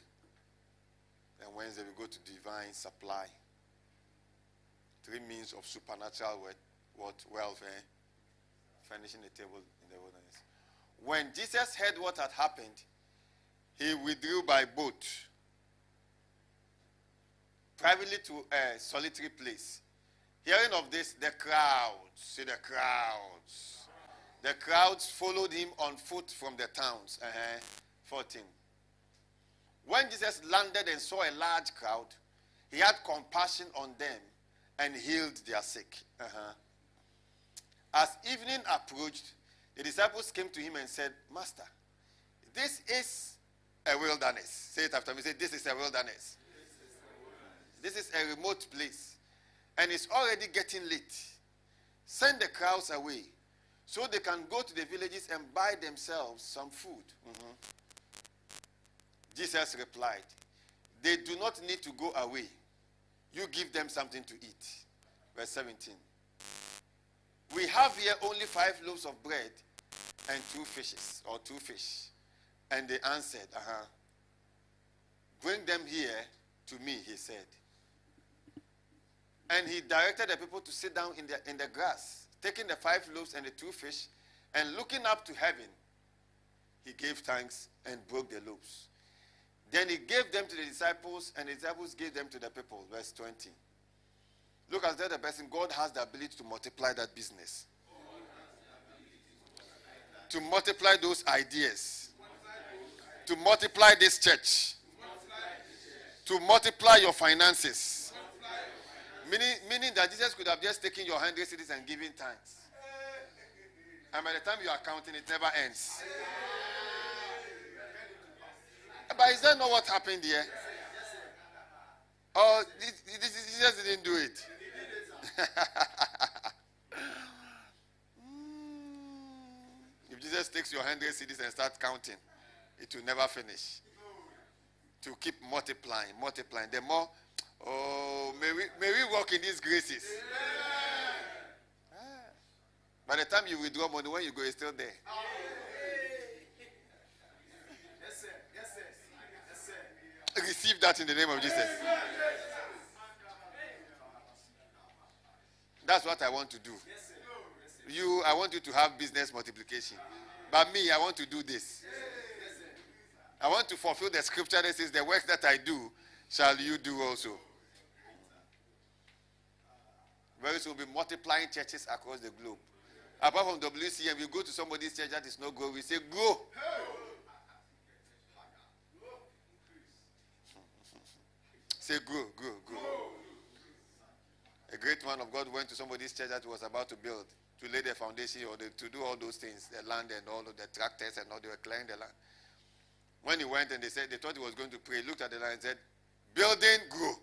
And Wednesday we go to divine supply. Three means of supernatural what, what wealth, eh? Furnishing the table in the wilderness. When Jesus heard what had happened, he withdrew by boat privately to a solitary place. Hearing of this, the crowds, see the crowds. The crowds followed him on foot from the towns. Uh-huh. 14. When Jesus landed and saw a large crowd, he had compassion on them and healed their sick. Uh-huh. As evening approached, the disciples came to him and said, Master, this is a wilderness. Say it after me. Say, This is a wilderness. This is a remote place. And it's already getting late. Send the crowds away so they can go to the villages and buy themselves some food. Mm-hmm. Jesus replied, They do not need to go away. You give them something to eat. Verse 17. We have here only five loaves of bread and two fishes, or two fish. And they answered, Uh huh. Bring them here to me, he said. And he directed the people to sit down in the, in the grass, taking the five loaves and the two fish, and looking up to heaven, he gave thanks and broke the loaves then he gave them to the disciples, and the disciples gave them to the people. Verse 20. Look at the other person. God has the ability to multiply that business, to multiply those ideas, to multiply this church, to multiply your finances. Meaning, meaning that Jesus could have just taken your hundred cedis and given thanks. And by the time you are counting, it never ends. But is that not what happened here? Oh, Jesus didn't do it. (laughs) if Jesus takes your hundred cedis and starts counting, it will never finish. To keep multiplying, multiplying. The more, oh, may we, may we walk in these graces. Ah. By the time you withdraw money, when you go, it's still there. Yes, sir. Yes, sir. Yes, sir. Receive that in the name of Jesus. That's what I want to do. You, I want you to have business multiplication. But me, I want to do this. I want to fulfill the scripture that says, The work that I do shall you do also. Very soon we'll be multiplying churches across the globe. Apart from WCM, we go to somebody's church that is not growing, we say, Grow. (laughs) Say, go, go, go. A great man of God went to somebody's church that was about to build, to lay the foundation or the, to do all those things, the land and all of the tractors and all, they were clearing the land. When he went and they said, they thought he was going to pray, he looked at the land and said, building, grow.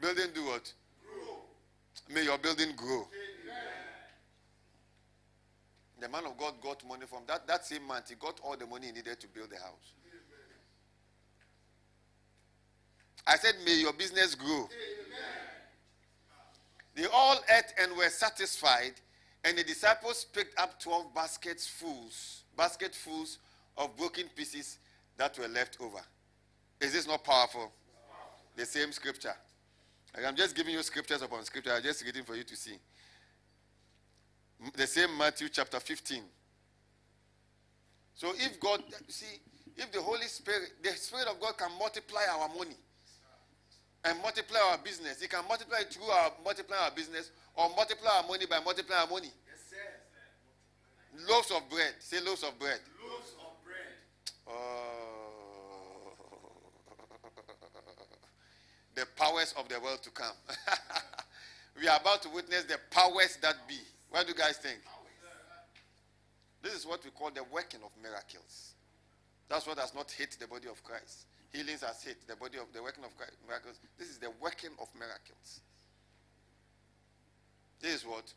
(laughs) building do what? Grow. May your building grow. Amen. The man of God got money from that, that same month. He got all the money he needed to build the house. I said, May your business grow. Amen. They all ate and were satisfied, and the disciples picked up 12 baskets fulls, basketfuls of broken pieces that were left over. Is this not powerful? The same scripture. I'm just giving you scriptures upon scripture. I'm just reading for you to see. The same Matthew chapter 15. So if God, see, if the Holy Spirit, the Spirit of God can multiply our money and multiply our business, He can multiply through our multiply our business or multiply our money by multiplying our money. Yes, sir. Loaves of bread. Say loaves of bread. Loaves of bread. Oh. The powers of the world to come. (laughs) we are about to witness the powers that be. What do you guys think? This is what we call the working of miracles. That's what has not hit the body of Christ. Healings has hit the body of the working of Christ, miracles. This is the working of miracles. This is what?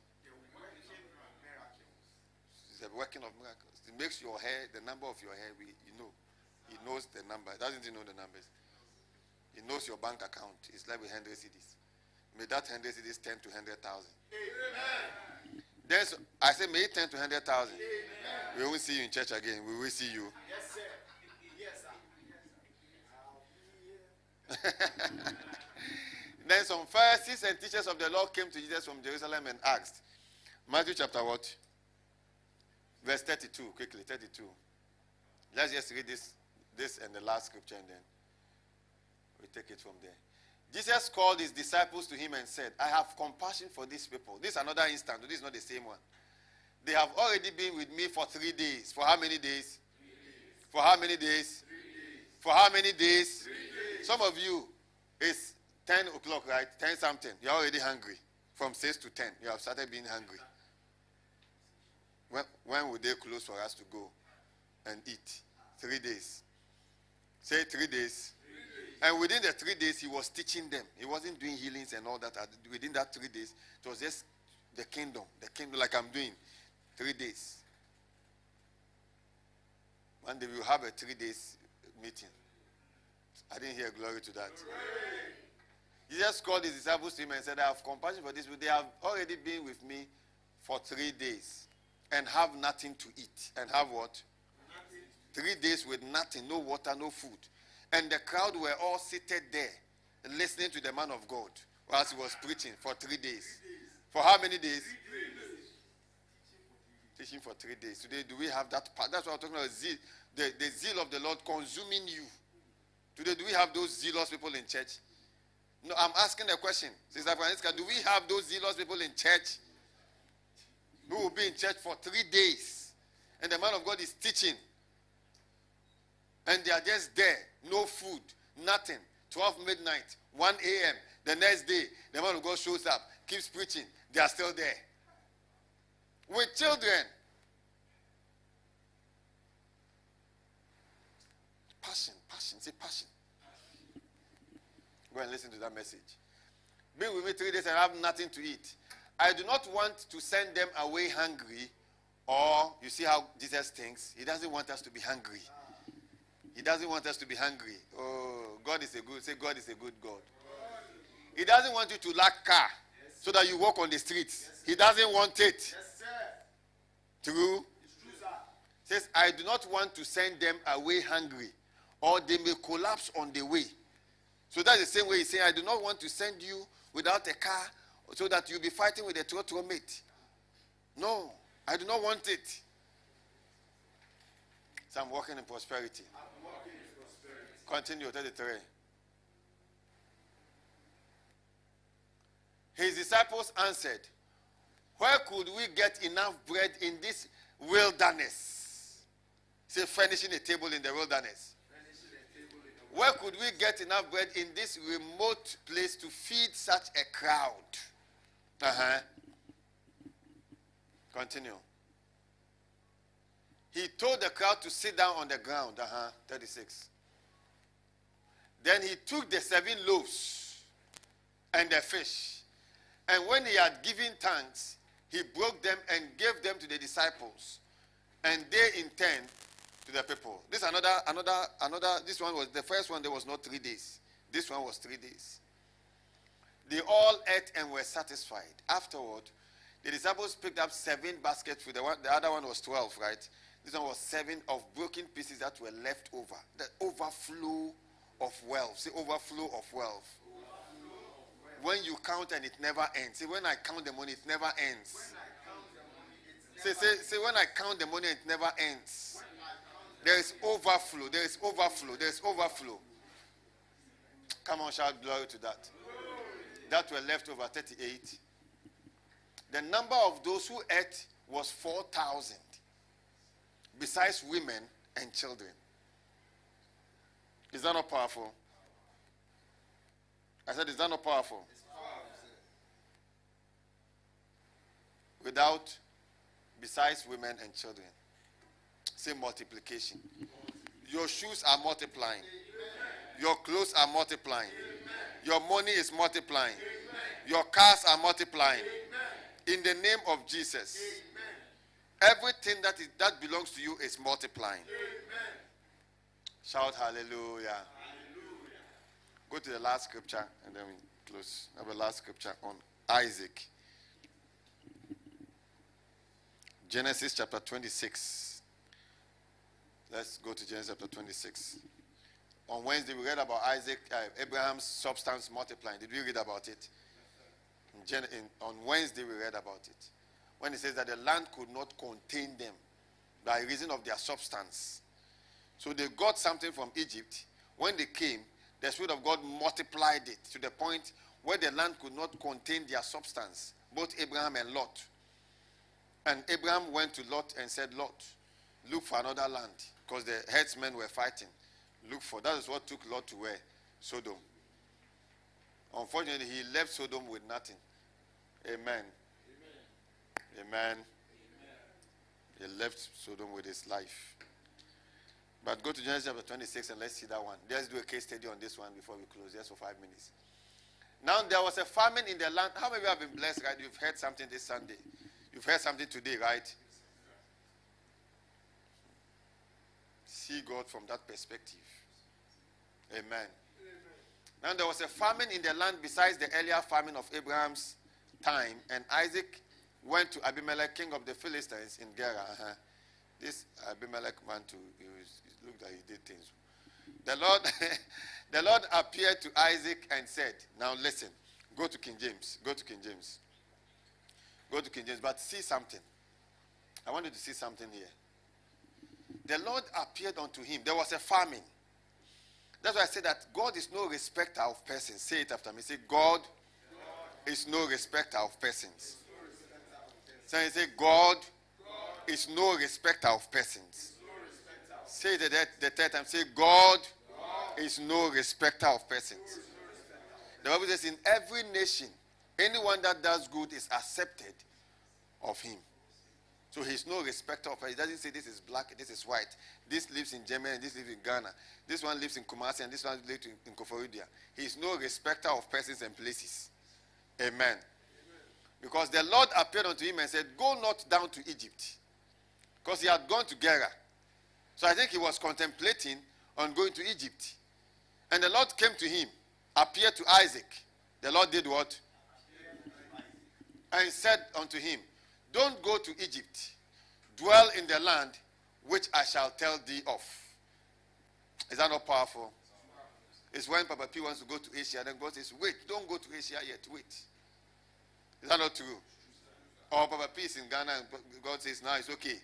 The working of miracles. It makes your hair, the number of your hair, we, you know. He knows the number. Doesn't he know the numbers? He knows your bank account. It's like with 100 cedis. May that 100 cedis turn to 100,000. Amen. Then so, I say, may it turn to 100,000. We won't see you in church again. We will see you. Yes, sir. Yes, sir. (laughs) then some Pharisees and teachers of the law came to Jesus from Jerusalem and asked, Matthew chapter what? Verse 32, quickly, 32. Let's just read this, this and the last scripture and then we take it from there. Jesus called his disciples to him and said, I have compassion for these people. This is another instance. This is not the same one. They have already been with me for three days. For how many days? For how many days? For how many days? days? Some of you, it's 10 o'clock, right? 10 something. You're already hungry. From 6 to 10, you have started being hungry. When, when will they close for us to go and eat? Three days. Say three days. And within the three days, he was teaching them. He wasn't doing healings and all that. Within that three days, it was just the kingdom, the kingdom, like I'm doing. Three days. One day we will have a three days meeting. I didn't hear glory to that. Jesus called his disciples to him and said, I have compassion for this. They have already been with me for three days and have nothing to eat. And have what? Nothing. Three days with nothing, no water, no food. And the crowd were all seated there listening to the man of God whilst he was preaching for three days. For how many days? Teaching for three days. Today, do we have that part? That's what I'm talking about. Zeal, the, the zeal of the Lord consuming you. Today, do we have those zealous people in church? No, I'm asking a question. Sister Francisca, do we have those zealous people in church who will be in church for three days? And the man of God is teaching. And they are just there no food, nothing. 12 midnight, 1 a.m. The next day, the man of God shows up, keeps preaching. They are still there. With children. Passion, passion, say passion. Go and listen to that message. Be with me three days and I have nothing to eat. I do not want to send them away hungry, or you see how Jesus thinks. He doesn't want us to be hungry. He doesn't want us to be hungry. Oh, God is a good. Say, God is a good God. He doesn't want you to lack car so that you walk on the streets. he doesn't want it. Yes, True? True Says, I do not want to send them away hungry, or they may collapse on the way. So that's the same way he's saying, I do not want to send you without a car so that you'll be fighting with a trotro mate. No, I do not want it. So I'm walking in prosperity. Continue, 33. His disciples answered, Where could we get enough bread in this wilderness? Say, furnishing a table in the wilderness. Where could we get enough bread in this remote place to feed such a crowd? Uh huh. Continue. He told the crowd to sit down on the ground. Uh huh. 36. Then he took the seven loaves and the fish. And when he had given thanks, he broke them and gave them to the disciples. And they in turn to the people. This another, another, another, this one was the first one, there was not three days. This one was three days. They all ate and were satisfied. Afterward, the disciples picked up seven baskets with the one, the other one was 12, right? This one was seven of broken pieces that were left over. The overflow of wealth. Say overflow of wealth. When you count and it never ends. Say when I count the money, it never ends. Say, say, say when I count the money, it never ends. There is overflow. There is overflow. There is overflow. Come on, shout glory to that. That were left over 38. The number of those who ate was 4,000, besides women and children. Is that not powerful? I said, Is that not powerful? Without, besides women and children. Say multiplication. Your shoes are multiplying. Your clothes are multiplying. Your money is multiplying. Your cars are multiplying. In the name of Jesus. Everything that is that belongs to you is multiplying. Shout hallelujah. Go to the last scripture and then we close. Have a last scripture on Isaac. Genesis chapter 26. Let's go to Genesis chapter 26. On Wednesday, we read about Isaac, uh, Abraham's substance multiplying. Did we read about it? In Gen- in, on Wednesday, we read about it. When it says that the land could not contain them by reason of their substance. So they got something from Egypt. When they came, the Spirit of God multiplied it to the point where the land could not contain their substance, both Abraham and Lot. And Abraham went to Lot and said, Lot, look for another land because the headsmen were fighting. Look for that is what took Lot to where? Sodom. Unfortunately, he left Sodom with nothing. Amen. Amen. Amen. He left Sodom with his life. But go to Genesis chapter 26 and let's see that one. Let's do a case study on this one before we close, just for five minutes. Now, there was a famine in the land. How many of you have been blessed, right? You've heard something this Sunday. You've heard something today, right? See God from that perspective. Amen. Amen. Now, there was a famine in the land besides the earlier famine of Abraham's time, and Isaac went to Abimelech, king of the Philistines, in Gerar. Uh-huh. This Abimelech man, too, he, was, looked like he did things. The Lord, (laughs) the Lord appeared to Isaac and said, Now listen, go to King James. Go to King James. Go to King James, but see something. I want you to see something here. The Lord appeared unto him. There was a famine. That's why I say that God is no respecter of persons. Say it after me. Say, God, God. is no respecter of persons. So I say, God, God, is no respecter of persons. Say the, the third time. Say, God, is no respecter of persons. The Bible says, in every nation, anyone that does good is accepted of him. So he's no respecter of persons. He doesn't say this is black, this is white. This lives in Germany, this lives in Ghana. This one lives in Kumasi, and this one lives in, in Koforidua. He's no respecter of persons and places. Amen. Amen. Because the Lord appeared unto him and said, Go not down to Egypt. Because he had gone to Gerar. So I think he was contemplating on going to Egypt. And the Lord came to him, appeared to Isaac. The Lord did what? And said unto him, don't go to Egypt. Dwell in the land which I shall tell thee of. Is that not powerful? It's when Papa P wants to go to Asia, then God says, Wait, don't go to Asia yet, wait. Is that not true? Or Papa P is in Ghana and God says, Now it's okay.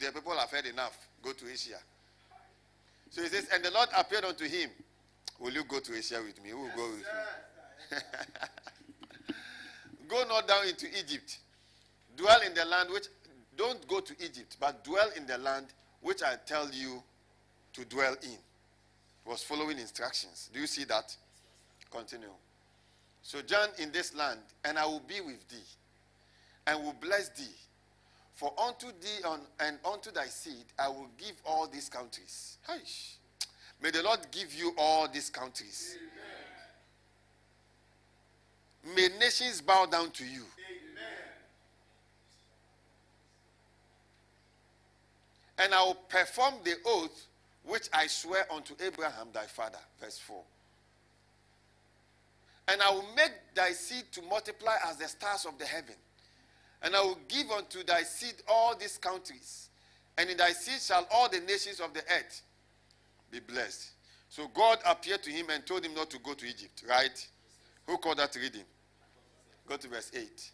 The people have heard enough. Go to Asia. So he says, And the Lord appeared unto him. Will you go to Asia with me? Who will go with me? (laughs) go not down into Egypt Dwell in the land which, don't go to Egypt, but dwell in the land which I tell you to dwell in. Was following instructions. Do you see that? Continue. Sojourn in this land, and I will be with thee, and will bless thee. For unto thee on, and unto thy seed I will give all these countries. Hush. May the Lord give you all these countries. Amen. May nations bow down to you. Amen. And I will perform the oath which I swear unto Abraham thy father. Verse 4. And I will make thy seed to multiply as the stars of the heaven. And I will give unto thy seed all these countries. And in thy seed shall all the nations of the earth be blessed. So God appeared to him and told him not to go to Egypt, right? Who called that reading? Go to verse 8.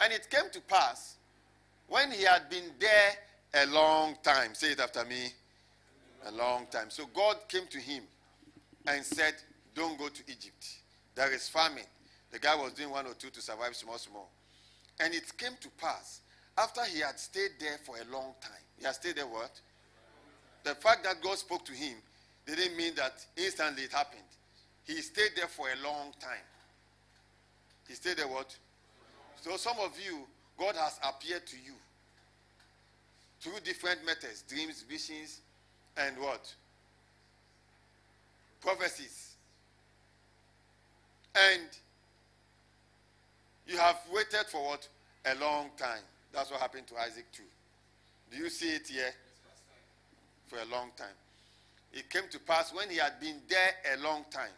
And it came to pass when he had been there a long time. Say it after me. A long time. So God came to him and said, Don't go to Egypt. There is famine. The guy was doing one or two to survive small, small. And it came to pass after he had stayed there for a long time. He had stayed there what? The fact that God spoke to him didn't mean that instantly it happened. He stayed there for a long time. He stayed there what? So some of you, God has appeared to you through different methods, dreams, visions, and what? Prophecies. And you have waited for what? A long time. That's what happened to Isaac too. Do you see it here? For a long time. It came to pass when he had been there a long time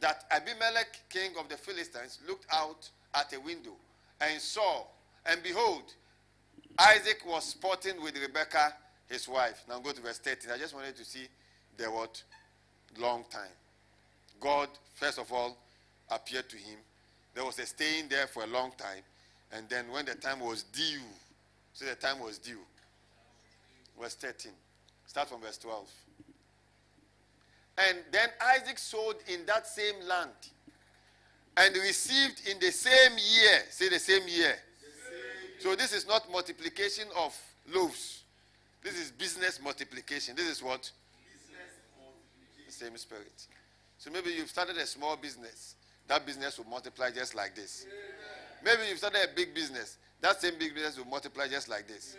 that Abimelech, king of the Philistines, looked out at a window and saw, and behold, Isaac was sporting with Rebekah, his wife. Now go to verse 13. I just wanted to see the what? Long time. God, first of all, appeared to him. There was a staying there for a long time. And then when the time was due, so the time was due. Verse 13. Start from verse 12. And then Isaac sowed in that same land and received in the same year. Say the same year. So this is not multiplication of loaves. This is business multiplication. This is what? business The same spirit. So maybe you've started a small business. That business will multiply just like this. Maybe you've started a big business. That same big business will multiply just like this.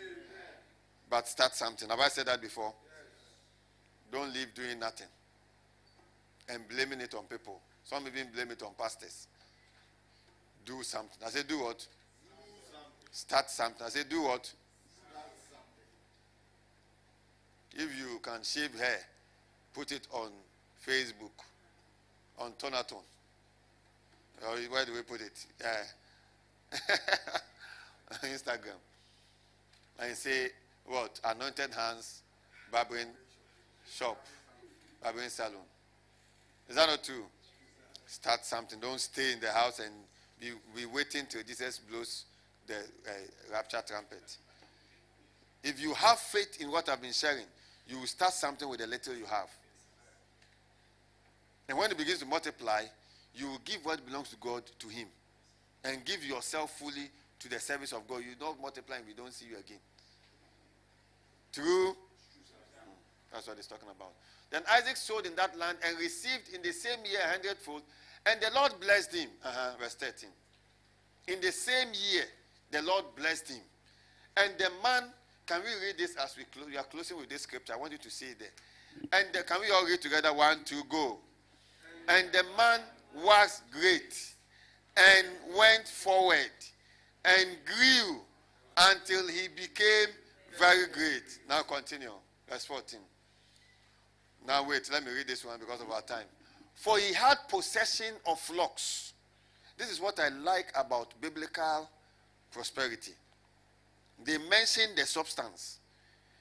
But start something. Have I said that before? Don't leave doing nothing and blaming it on people. Some even blame it on pastors. Do something. I say, do what? Start something. I say, do what? If you can shave hair, put it on Facebook, on Tonaton. Or where do we put it? (laughs) Instagram. And say, what? Anointed hands, barbering shop, barbering salon. Is that not true? Start something. Don't stay in the house and be, be waiting till Jesus blows the uh, rapture trumpet. If you have faith in what I've been sharing, you will start something with the little you have. And when it begins to multiply, you will give what belongs to God to Him. And give yourself fully to the service of God. You don't multiply and we don't see you again. True? That's what he's talking about. Then Isaac sowed in that land and received in the same year a hundredfold. And the Lord blessed him. Uh-huh, verse 13. In the same year, the Lord blessed him. And the man, can we read this as we, close, we are closing with this scripture? I want you to see it there. And the, can we all read together? One, two, go. And the man was great and went forward and grew until he became very great. Now continue. Verse 14. Now wait, let me read this one because of our time. For he had possession of flocks. This is what I like about biblical prosperity. They mention the substance.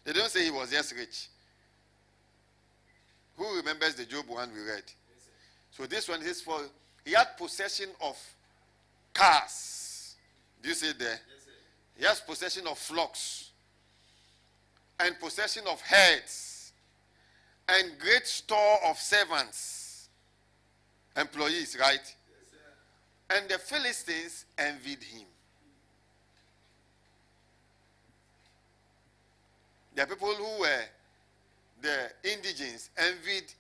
They don't say he was just rich. Who remembers the Job one we read? So this one is for he had possession of cars. Do you see there? He has possession of flocks and possession of herds and great store of servants, employees, right? Yes. and the Philistines envied him. The people who were the indigents envied